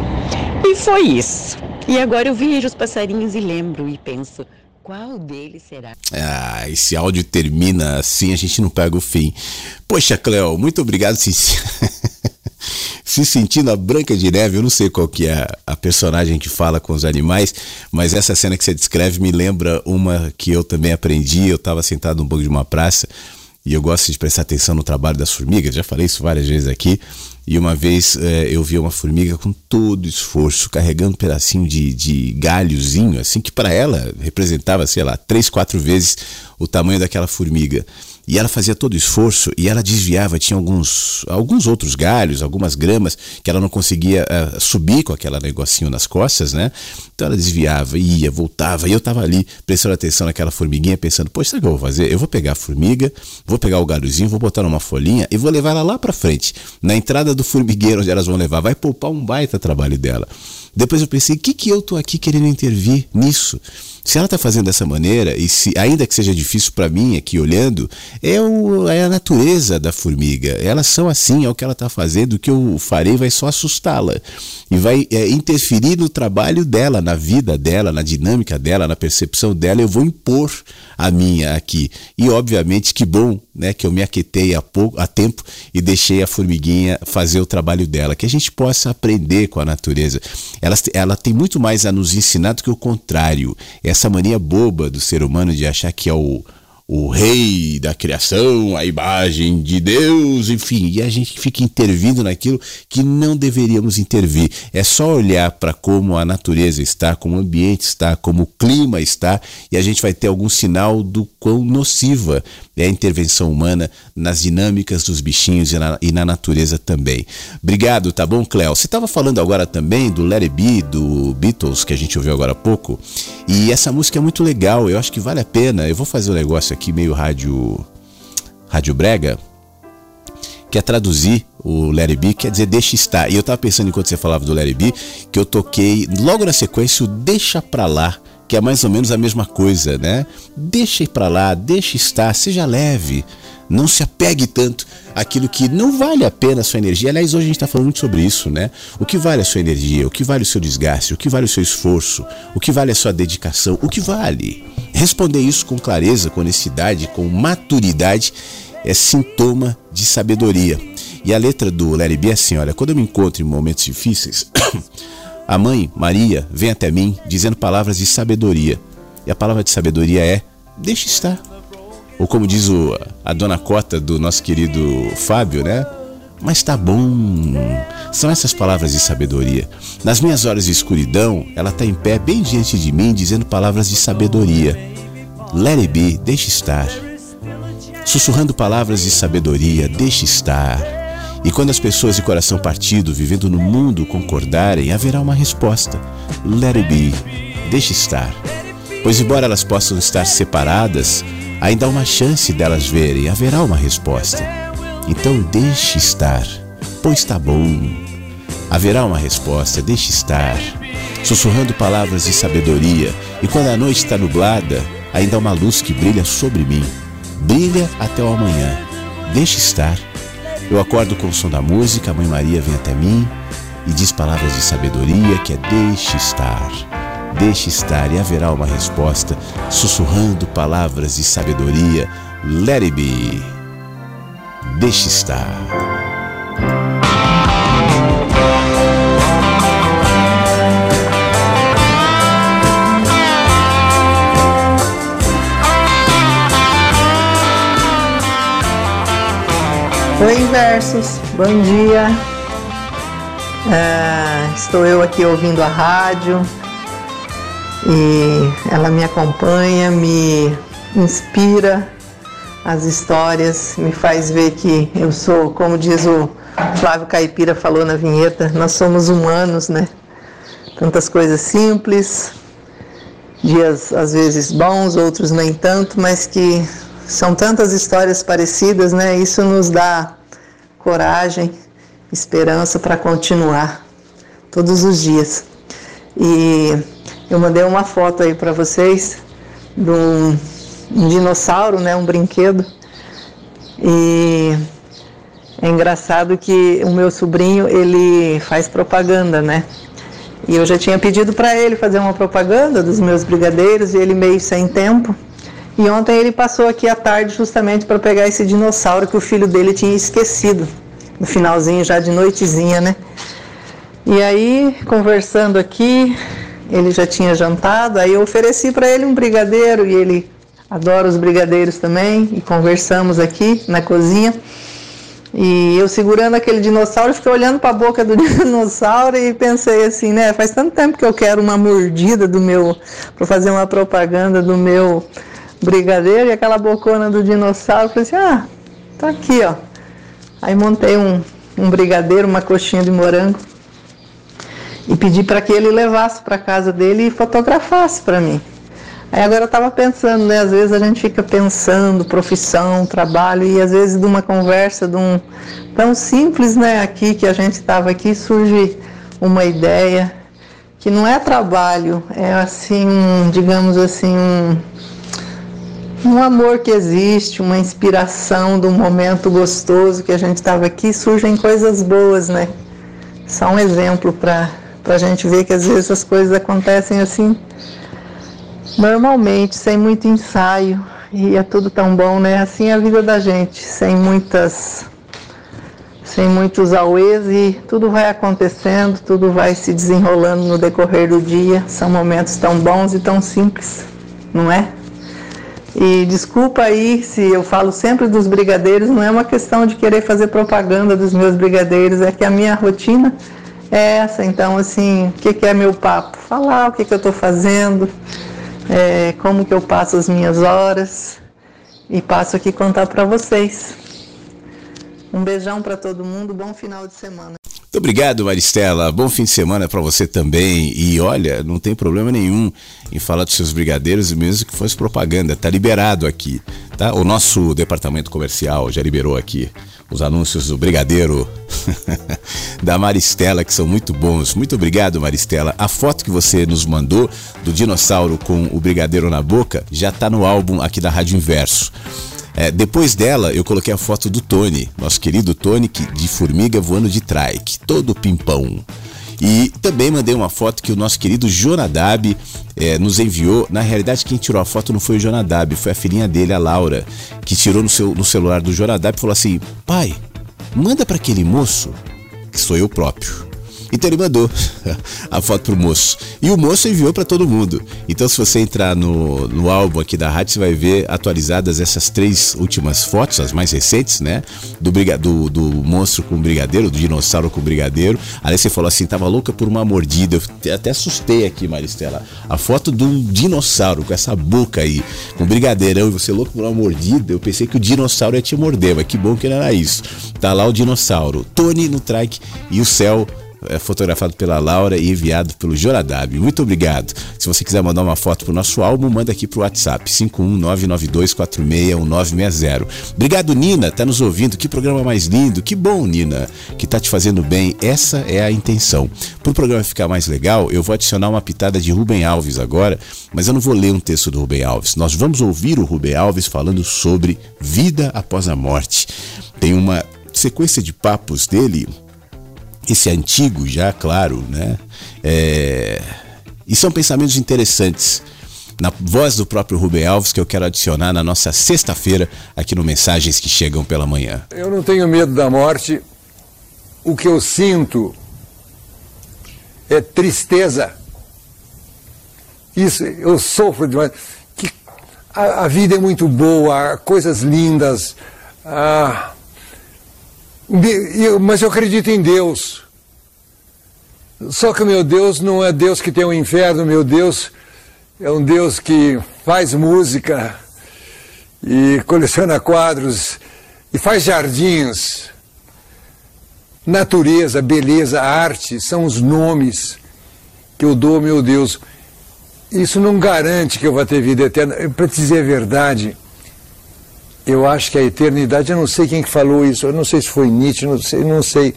E foi isso. E agora eu vejo os passarinhos e lembro e penso, qual deles será? Ah, esse áudio termina assim, a gente não pega o fim. Poxa, Cleo, muito obrigado. Se, (laughs) se sentindo a Branca de Neve, eu não sei qual que é a personagem que fala com os animais, mas essa cena que você descreve me lembra uma que eu também aprendi. Eu estava sentado no banco de uma praça e eu gosto de prestar atenção no trabalho das formigas, já falei isso várias vezes aqui. E uma vez é, eu vi uma formiga com todo esforço, carregando um pedacinho de, de galhozinho, assim, que para ela representava, sei lá, três, quatro vezes o tamanho daquela formiga. E ela fazia todo o esforço e ela desviava, tinha alguns, alguns outros galhos, algumas gramas que ela não conseguia uh, subir com aquele negocinho nas costas, né? Então ela desviava, ia, voltava, e eu tava ali prestando atenção naquela formiguinha, pensando, poxa, sabe o que eu vou fazer? Eu vou pegar a formiga, vou pegar o galhozinho, vou botar numa folhinha e vou levar ela lá para frente, na entrada do formigueiro onde elas vão levar. Vai poupar um baita trabalho dela. Depois eu pensei, o que, que eu tô aqui querendo intervir nisso? Se ela está fazendo dessa maneira, e se ainda que seja difícil para mim aqui olhando, é, o, é a natureza da formiga. Elas são assim, é o que ela está fazendo, o que eu farei vai só assustá-la. E vai é, interferir no trabalho dela, na vida dela, na dinâmica dela, na percepção dela. Eu vou impor a minha aqui. E obviamente que bom né, que eu me aquetei a, pouco, a tempo e deixei a formiguinha fazer o trabalho dela. Que a gente possa aprender com a natureza. Ela, ela tem muito mais a nos ensinar do que o contrário. Essa mania boba do ser humano de achar que é o o rei da criação, a imagem de Deus, enfim, e a gente fica intervindo naquilo que não deveríamos intervir. É só olhar para como a natureza está, como o ambiente está, como o clima está, e a gente vai ter algum sinal do quão nociva é a intervenção humana nas dinâmicas dos bichinhos e na, e na natureza também. Obrigado, tá bom, Cléo? Você estava falando agora também do It Be, do Beatles, que a gente ouviu agora há pouco, e essa música é muito legal, eu acho que vale a pena. Eu vou fazer um negócio aqui meio rádio, rádio brega, que é traduzir o Larry B, quer dizer deixa estar. E eu tava pensando enquanto você falava do Larry B, que eu toquei logo na sequência o deixa pra lá, que é mais ou menos a mesma coisa, né? Deixa ir pra lá, deixa estar, seja leve. Não se apegue tanto àquilo que não vale a pena a sua energia. Aliás, hoje a gente está falando muito sobre isso, né? O que vale a sua energia? O que vale o seu desgaste? O que vale o seu esforço? O que vale a sua dedicação? O que vale? Responder isso com clareza, com honestidade, com maturidade é sintoma de sabedoria. E a letra do Larry B é assim: olha, quando eu me encontro em momentos difíceis, (coughs) a mãe, Maria, vem até mim dizendo palavras de sabedoria. E a palavra de sabedoria é: deixe estar. Ou como diz o, a dona Cota do nosso querido Fábio, né? Mas tá bom. São essas palavras de sabedoria. Nas minhas horas de escuridão, ela está em pé bem diante de mim, dizendo palavras de sabedoria. Let it be, deixe estar. Sussurrando palavras de sabedoria, deixe estar. E quando as pessoas de coração partido, vivendo no mundo, concordarem, haverá uma resposta. Let it be, deixe estar. Pois, embora elas possam estar separadas, ainda há uma chance delas verem, haverá uma resposta. Então, deixe estar, pois está bom. Haverá uma resposta, deixe estar. Sussurrando palavras de sabedoria, e quando a noite está nublada, ainda há uma luz que brilha sobre mim. Brilha até o amanhã. Deixe estar. Eu acordo com o som da música, a Mãe Maria vem até mim e diz palavras de sabedoria que é deixe estar. Deixe estar e haverá uma resposta, sussurrando palavras de sabedoria. Let it be. Deixe estar. Oi, Versos, bom dia. É, estou eu aqui ouvindo a rádio e ela me acompanha, me inspira as histórias, me faz ver que eu sou, como diz o Flávio Caipira falou na vinheta, nós somos humanos, né? Tantas coisas simples, dias às vezes bons, outros nem tanto, mas que são tantas histórias parecidas, né? Isso nos dá coragem, esperança para continuar todos os dias. E eu mandei uma foto aí para vocês de um, um, dinossauro, né, um brinquedo. E é engraçado que o meu sobrinho, ele faz propaganda, né? E eu já tinha pedido para ele fazer uma propaganda dos meus brigadeiros e ele meio sem tempo. E ontem ele passou aqui à tarde justamente para pegar esse dinossauro que o filho dele tinha esquecido, no finalzinho já de noitezinha, né? E aí, conversando aqui, ele já tinha jantado, aí eu ofereci para ele um brigadeiro e ele adora os brigadeiros também, e conversamos aqui na cozinha. E eu segurando aquele dinossauro, fiquei olhando para a boca do (laughs) dinossauro e pensei assim, né? Faz tanto tempo que eu quero uma mordida do meu, para fazer uma propaganda do meu brigadeiro e aquela bocona do dinossauro. Falei assim: ah, tá aqui, ó. Aí montei um, um brigadeiro, uma coxinha de morango e pedi para que ele levasse para casa dele e fotografasse para mim. Aí agora eu estava pensando, né? Às vezes a gente fica pensando profissão, trabalho e às vezes de uma conversa de um tão simples, né? Aqui que a gente estava aqui surge uma ideia que não é trabalho, é assim, um, digamos assim, um, um amor que existe, uma inspiração um momento gostoso que a gente estava aqui, surgem coisas boas, né? Só um exemplo para a gente ver que às vezes as coisas acontecem assim, normalmente, sem muito ensaio, e é tudo tão bom, né? Assim é a vida da gente, sem muitas sem muitos auês e tudo vai acontecendo, tudo vai se desenrolando no decorrer do dia. São momentos tão bons e tão simples, não é? E desculpa aí se eu falo sempre dos brigadeiros, não é uma questão de querer fazer propaganda dos meus brigadeiros, é que a minha rotina é essa. Então, assim, o que, que é meu papo? Falar o que, que eu estou fazendo, é, como que eu passo as minhas horas e passo aqui contar para vocês. Um beijão para todo mundo, bom final de semana. Muito obrigado, Maristela. Bom fim de semana para você também. E olha, não tem problema nenhum em falar dos seus brigadeiros, mesmo que fosse propaganda. Tá liberado aqui, tá? O nosso departamento comercial já liberou aqui os anúncios do brigadeiro (laughs) da Maristela, que são muito bons. Muito obrigado, Maristela. A foto que você nos mandou do dinossauro com o brigadeiro na boca já tá no álbum aqui da Rádio Inverso. É, depois dela, eu coloquei a foto do Tony, nosso querido Tony, que, de formiga voando de trike, todo pimpão. E também mandei uma foto que o nosso querido Jonadab é, nos enviou. Na realidade, quem tirou a foto não foi o Jonadab, foi a filhinha dele, a Laura, que tirou no, seu, no celular do Jonadab e falou assim: pai, manda para aquele moço, que sou eu próprio então ele mandou a foto pro moço. E o moço enviou para todo mundo. Então se você entrar no, no álbum aqui da rádio, você vai ver atualizadas essas três últimas fotos, as mais recentes, né? Do, do, do monstro com brigadeiro, do dinossauro com brigadeiro. Aí você falou assim, tava louca por uma mordida. Eu até assustei aqui, Maristela. A foto do dinossauro com essa boca aí, com brigadeirão, e você louco por uma mordida. Eu pensei que o dinossauro ia te morder, mas que bom que não era isso. Tá lá o dinossauro. Tony no trike e o céu fotografado pela Laura e enviado pelo Joradab. Muito obrigado. Se você quiser mandar uma foto pro nosso álbum, manda aqui pro WhatsApp 51992461960. Obrigado, Nina, tá nos ouvindo. Que programa mais lindo. Que bom, Nina, que tá te fazendo bem. Essa é a intenção. Pro programa ficar mais legal, eu vou adicionar uma pitada de Rubem Alves agora, mas eu não vou ler um texto do Rubem Alves. Nós vamos ouvir o Rubem Alves falando sobre vida após a morte. Tem uma sequência de papos dele esse antigo já, claro, né? É... E são pensamentos interessantes. Na voz do próprio Rubem Alves, que eu quero adicionar na nossa sexta-feira, aqui no Mensagens que Chegam pela Manhã. Eu não tenho medo da morte. O que eu sinto é tristeza. Isso, eu sofro demais. Que a, a vida é muito boa, coisas lindas. Ah, mas eu acredito em Deus. Só que o meu Deus não é Deus que tem o um inferno, meu Deus é um Deus que faz música e coleciona quadros e faz jardins. Natureza, beleza, arte são os nomes que eu dou meu Deus. Isso não garante que eu vá ter vida eterna. Para dizer a verdade, eu acho que a eternidade, eu não sei quem que falou isso, eu não sei se foi Nietzsche, não sei, não sei.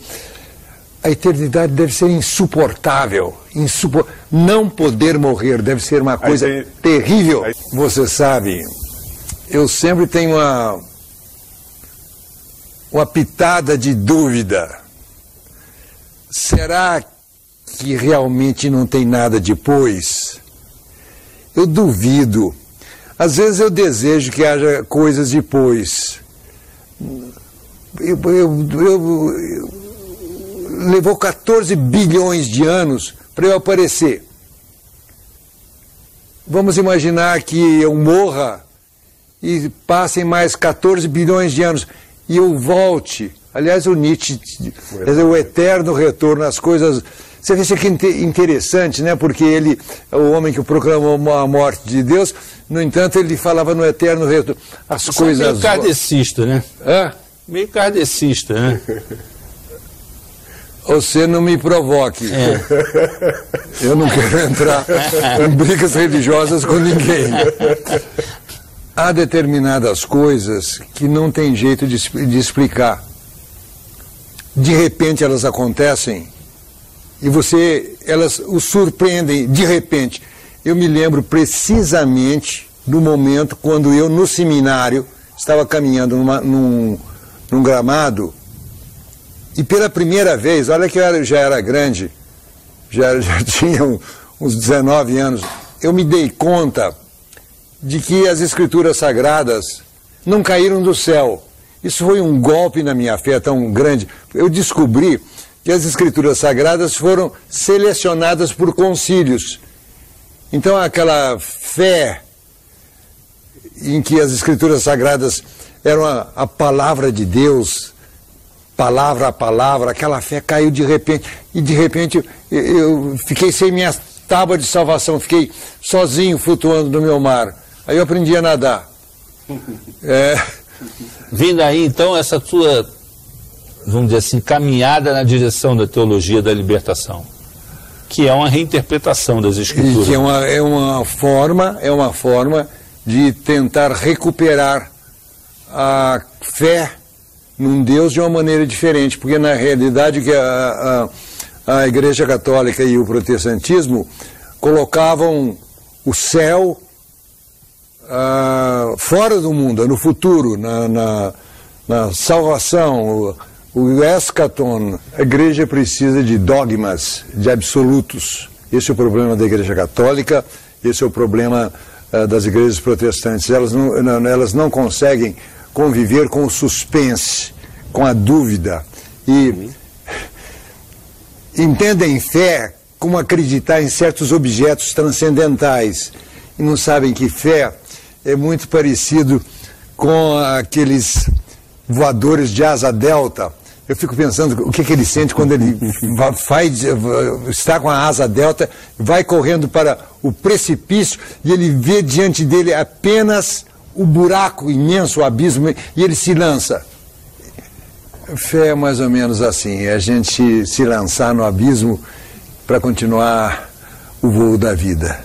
A eternidade deve ser insuportável, insupor... não poder morrer deve ser uma coisa tem... terrível. Aí... Você sabe, eu sempre tenho uma uma pitada de dúvida. Será que realmente não tem nada depois? Eu duvido. Às vezes eu desejo que haja coisas depois. Eu, eu, eu, levou 14 bilhões de anos para eu aparecer. Vamos imaginar que eu morra e passem mais 14 bilhões de anos e eu volte. Aliás, o Nietzsche, o eterno retorno às coisas você vê isso aqui interessante, né? Porque ele o homem que proclamou a morte de Deus, no entanto, ele falava no eterno retorno. As Você coisas. É meio kardecista, né? Hã? Meio kardecista, né? Você não me provoque. É. Eu não quero entrar em brigas religiosas com ninguém. Há determinadas coisas que não tem jeito de, de explicar. De repente elas acontecem e você, elas o surpreendem de repente. Eu me lembro precisamente do momento quando eu, no seminário, estava caminhando numa, num, num gramado e pela primeira vez, olha que eu era, já era grande, já, (laughs) já tinha uns 19 anos, eu me dei conta de que as escrituras sagradas não caíram do céu. Isso foi um golpe na minha fé tão grande. Eu descobri que as escrituras sagradas foram selecionadas por concílios. Então aquela fé em que as escrituras sagradas eram a, a palavra de Deus, palavra a palavra, aquela fé caiu de repente. E de repente eu, eu fiquei sem minha tábua de salvação, fiquei sozinho flutuando no meu mar. Aí eu aprendi a nadar. (laughs) É. Vindo aí então essa sua vamos dizer assim, caminhada na direção da teologia da libertação, que é uma reinterpretação das escrituras. E que é uma, é uma forma, é uma forma de tentar recuperar a fé num Deus de uma maneira diferente, porque na realidade que a, a, a Igreja Católica e o protestantismo colocavam o céu uh, fora do mundo, no futuro, na, na, na salvação, o escaton, a igreja precisa de dogmas, de absolutos. Esse é o problema da igreja católica, esse é o problema uh, das igrejas protestantes. Elas não, não, elas não conseguem conviver com o suspense, com a dúvida. E entendem fé como acreditar em certos objetos transcendentais. E não sabem que fé é muito parecido com aqueles voadores de asa delta eu fico pensando o que, que ele sente quando ele vai, está com a asa delta, vai correndo para o precipício e ele vê diante dele apenas o buraco imenso, o abismo, e ele se lança. Fé é mais ou menos assim, é a gente se lançar no abismo para continuar o voo da vida.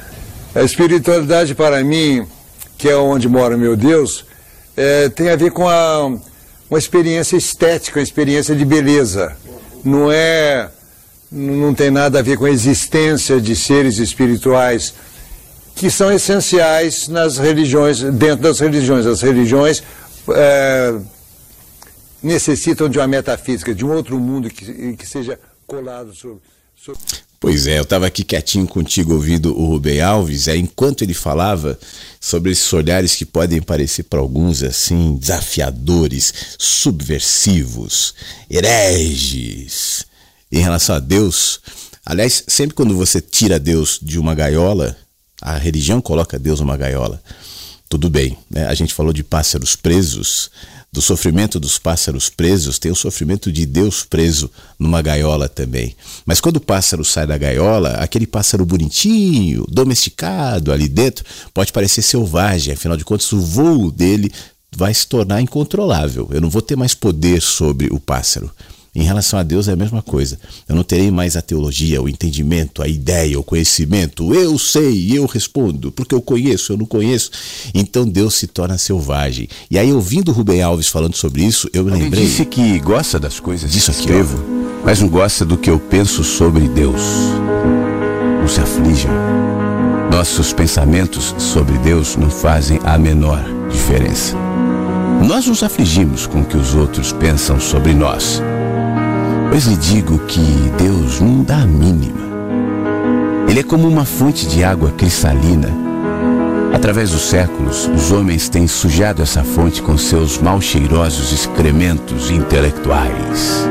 A espiritualidade para mim, que é onde mora meu Deus, é, tem a ver com a, uma experiência estética, uma experiência de beleza. Não é, não tem nada a ver com a existência de seres espirituais que são essenciais nas religiões, dentro das religiões. As religiões é, necessitam de uma metafísica, de um outro mundo que, que seja colado sobre. sobre... Pois é, eu estava aqui quietinho contigo ouvindo o Rubem Alves, é, enquanto ele falava sobre esses olhares que podem parecer para alguns assim desafiadores, subversivos, hereges em relação a Deus. Aliás, sempre quando você tira Deus de uma gaiola, a religião coloca Deus numa gaiola. Tudo bem, né? a gente falou de pássaros presos, do sofrimento dos pássaros presos, tem o sofrimento de Deus preso numa gaiola também. Mas quando o pássaro sai da gaiola, aquele pássaro bonitinho, domesticado ali dentro, pode parecer selvagem, afinal de contas, o voo dele vai se tornar incontrolável. Eu não vou ter mais poder sobre o pássaro. Em relação a Deus é a mesma coisa. Eu não terei mais a teologia, o entendimento, a ideia, o conhecimento. Eu sei, eu respondo, porque eu conheço, eu não conheço. Então Deus se torna selvagem. E aí, ouvindo Rubem Alves falando sobre isso, eu me lembrei. disse que gosta das coisas Disso que escrevo, mas não gosta do que eu penso sobre Deus. Não se aflijam. Nossos pensamentos sobre Deus não fazem a menor diferença. Nós nos afligimos com o que os outros pensam sobre nós. Pois lhe digo que Deus não dá a mínima. Ele é como uma fonte de água cristalina. Através dos séculos, os homens têm sujado essa fonte com seus mal cheirosos excrementos intelectuais.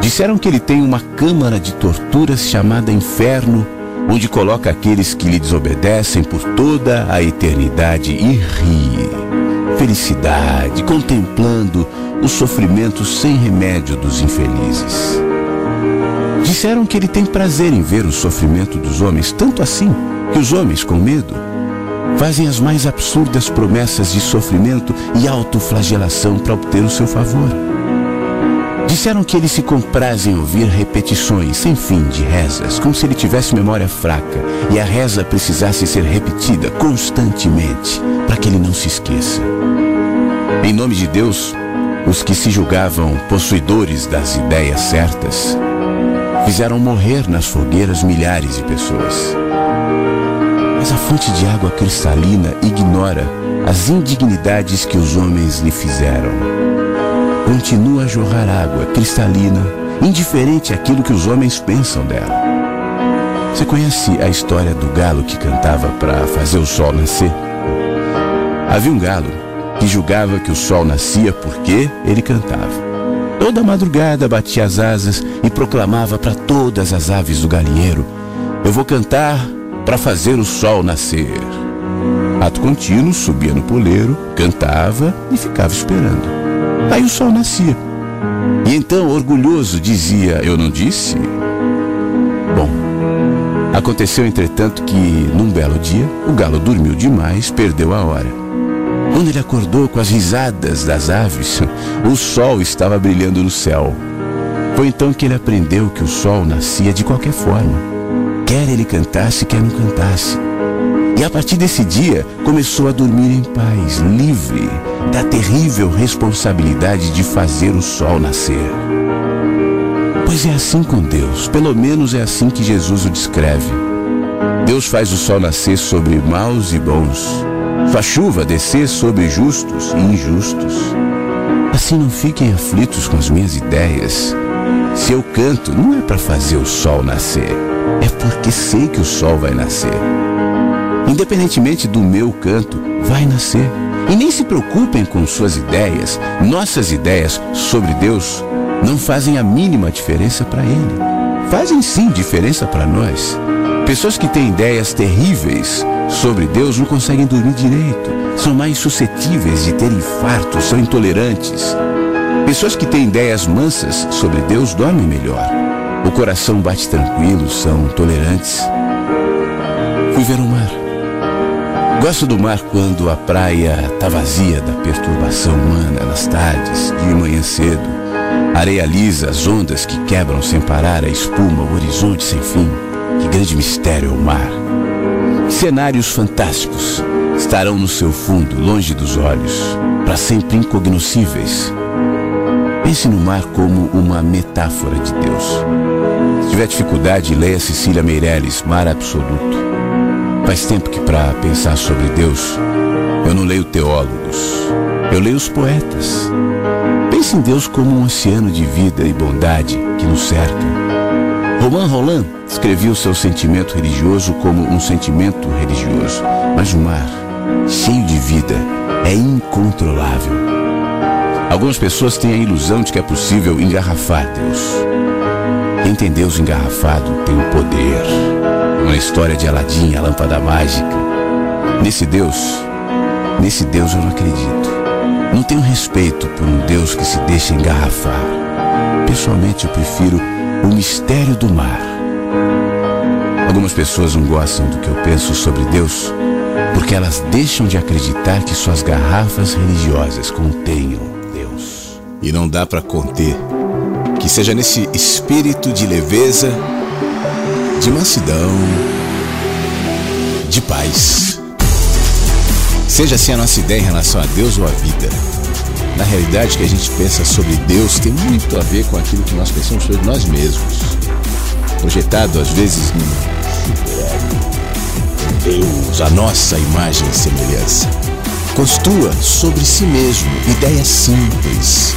Disseram que ele tem uma câmara de torturas chamada inferno, onde coloca aqueles que lhe desobedecem por toda a eternidade e ri. Felicidade, contemplando o sofrimento sem remédio dos infelizes. Disseram que ele tem prazer em ver o sofrimento dos homens, tanto assim que os homens, com medo, fazem as mais absurdas promessas de sofrimento e autoflagelação para obter o seu favor. Disseram que ele se compraz em ouvir repetições sem fim de rezas, como se ele tivesse memória fraca e a reza precisasse ser repetida constantemente para que ele não se esqueça. Em nome de Deus, os que se julgavam possuidores das ideias certas fizeram morrer nas fogueiras milhares de pessoas. Mas a fonte de água cristalina ignora as indignidades que os homens lhe fizeram. Continua a jorrar água cristalina, indiferente àquilo que os homens pensam dela. Você conhece a história do galo que cantava para fazer o sol nascer? Havia um galo que julgava que o sol nascia porque ele cantava. Toda madrugada batia as asas e proclamava para todas as aves do galinheiro: Eu vou cantar para fazer o sol nascer. Ato contínuo, subia no poleiro, cantava e ficava esperando. Aí o sol nascia. E então, orgulhoso, dizia: Eu não disse? Bom, aconteceu entretanto que, num belo dia, o galo dormiu demais, perdeu a hora. Quando ele acordou com as risadas das aves, o sol estava brilhando no céu. Foi então que ele aprendeu que o sol nascia de qualquer forma, quer ele cantasse, quer não cantasse. E a partir desse dia, começou a dormir em paz, livre da terrível responsabilidade de fazer o sol nascer. Pois é assim com Deus, pelo menos é assim que Jesus o descreve. Deus faz o sol nascer sobre maus e bons, sua chuva descer sobre justos e injustos. Assim não fiquem aflitos com as minhas ideias. Se eu canto, não é para fazer o sol nascer, é porque sei que o sol vai nascer. Independentemente do meu canto, vai nascer. E nem se preocupem com suas ideias. Nossas ideias sobre Deus não fazem a mínima diferença para Ele. Fazem sim diferença para nós. Pessoas que têm ideias terríveis sobre Deus não conseguem dormir direito, são mais suscetíveis de ter infartos, são intolerantes. Pessoas que têm ideias mansas sobre Deus dormem melhor. O coração bate tranquilo, são tolerantes. Fui ver o mar. Gosto do mar quando a praia está vazia da perturbação humana nas tardes, de manhã cedo. Areia lisa, as ondas que quebram sem parar, a espuma, o horizonte sem fim. Que grande mistério é o mar. Cenários fantásticos estarão no seu fundo, longe dos olhos, para sempre incognoscíveis. Pense no mar como uma metáfora de Deus. Se tiver dificuldade, leia Cecília Meirelles, Mar Absoluto. Faz tempo que para pensar sobre Deus, eu não leio teólogos, eu leio os poetas. Pense em Deus como um oceano de vida e bondade que nos cerca. Romain Roland escrevia o seu sentimento religioso como um sentimento religioso, mas o mar, cheio de vida, é incontrolável. Algumas pessoas têm a ilusão de que é possível engarrafar Deus. Quem tem Deus engarrafado tem o poder. Uma história de Aladim, a lâmpada mágica. Nesse Deus, nesse Deus eu não acredito. Não tenho respeito por um Deus que se deixa engarrafar. Pessoalmente eu prefiro o mistério do mar. Algumas pessoas não gostam do que eu penso sobre Deus porque elas deixam de acreditar que suas garrafas religiosas contenham Deus. E não dá para conter. Que seja nesse espírito de leveza, de mansidão, de paz. Seja assim a nossa ideia em relação a Deus ou a vida. Na realidade, o que a gente pensa sobre Deus tem muito a ver com aquilo que nós pensamos sobre nós mesmos. Projetado, às vezes, num Deus, a nossa imagem e semelhança. Construa sobre si mesmo ideias simples.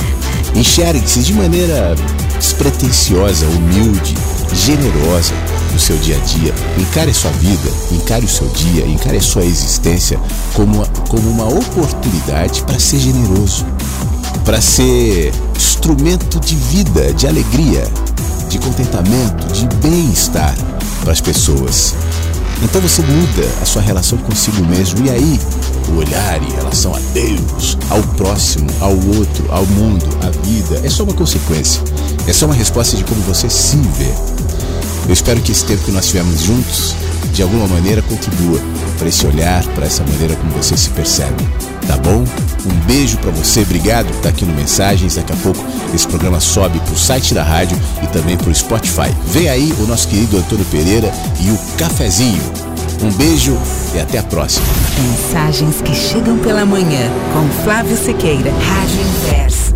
Enxergue-se de maneira despretensiosa, humilde, generosa no seu dia a dia. Encare sua vida, encare o seu dia, encare sua existência como, como uma oportunidade para ser generoso, para ser instrumento de vida, de alegria, de contentamento, de bem-estar para as pessoas. Então você muda a sua relação consigo mesmo e aí o olhar em relação a Deus, ao próximo, ao outro, ao mundo, à vida, é só uma consequência. É só uma resposta de como você se vê. Eu espero que esse tempo que nós tivemos juntos, de alguma maneira, contribua para esse olhar, para essa maneira como você se percebe. Tá bom? Um beijo para você, obrigado por estar aqui no Mensagens. Daqui a pouco esse programa sobe para o site da rádio e também para o Spotify. Vem aí o nosso querido Antônio Pereira e o Cafezinho. Um beijo e até a próxima. Mensagens que chegam pela manhã com Flávio Sequeira, Rádio Inverno.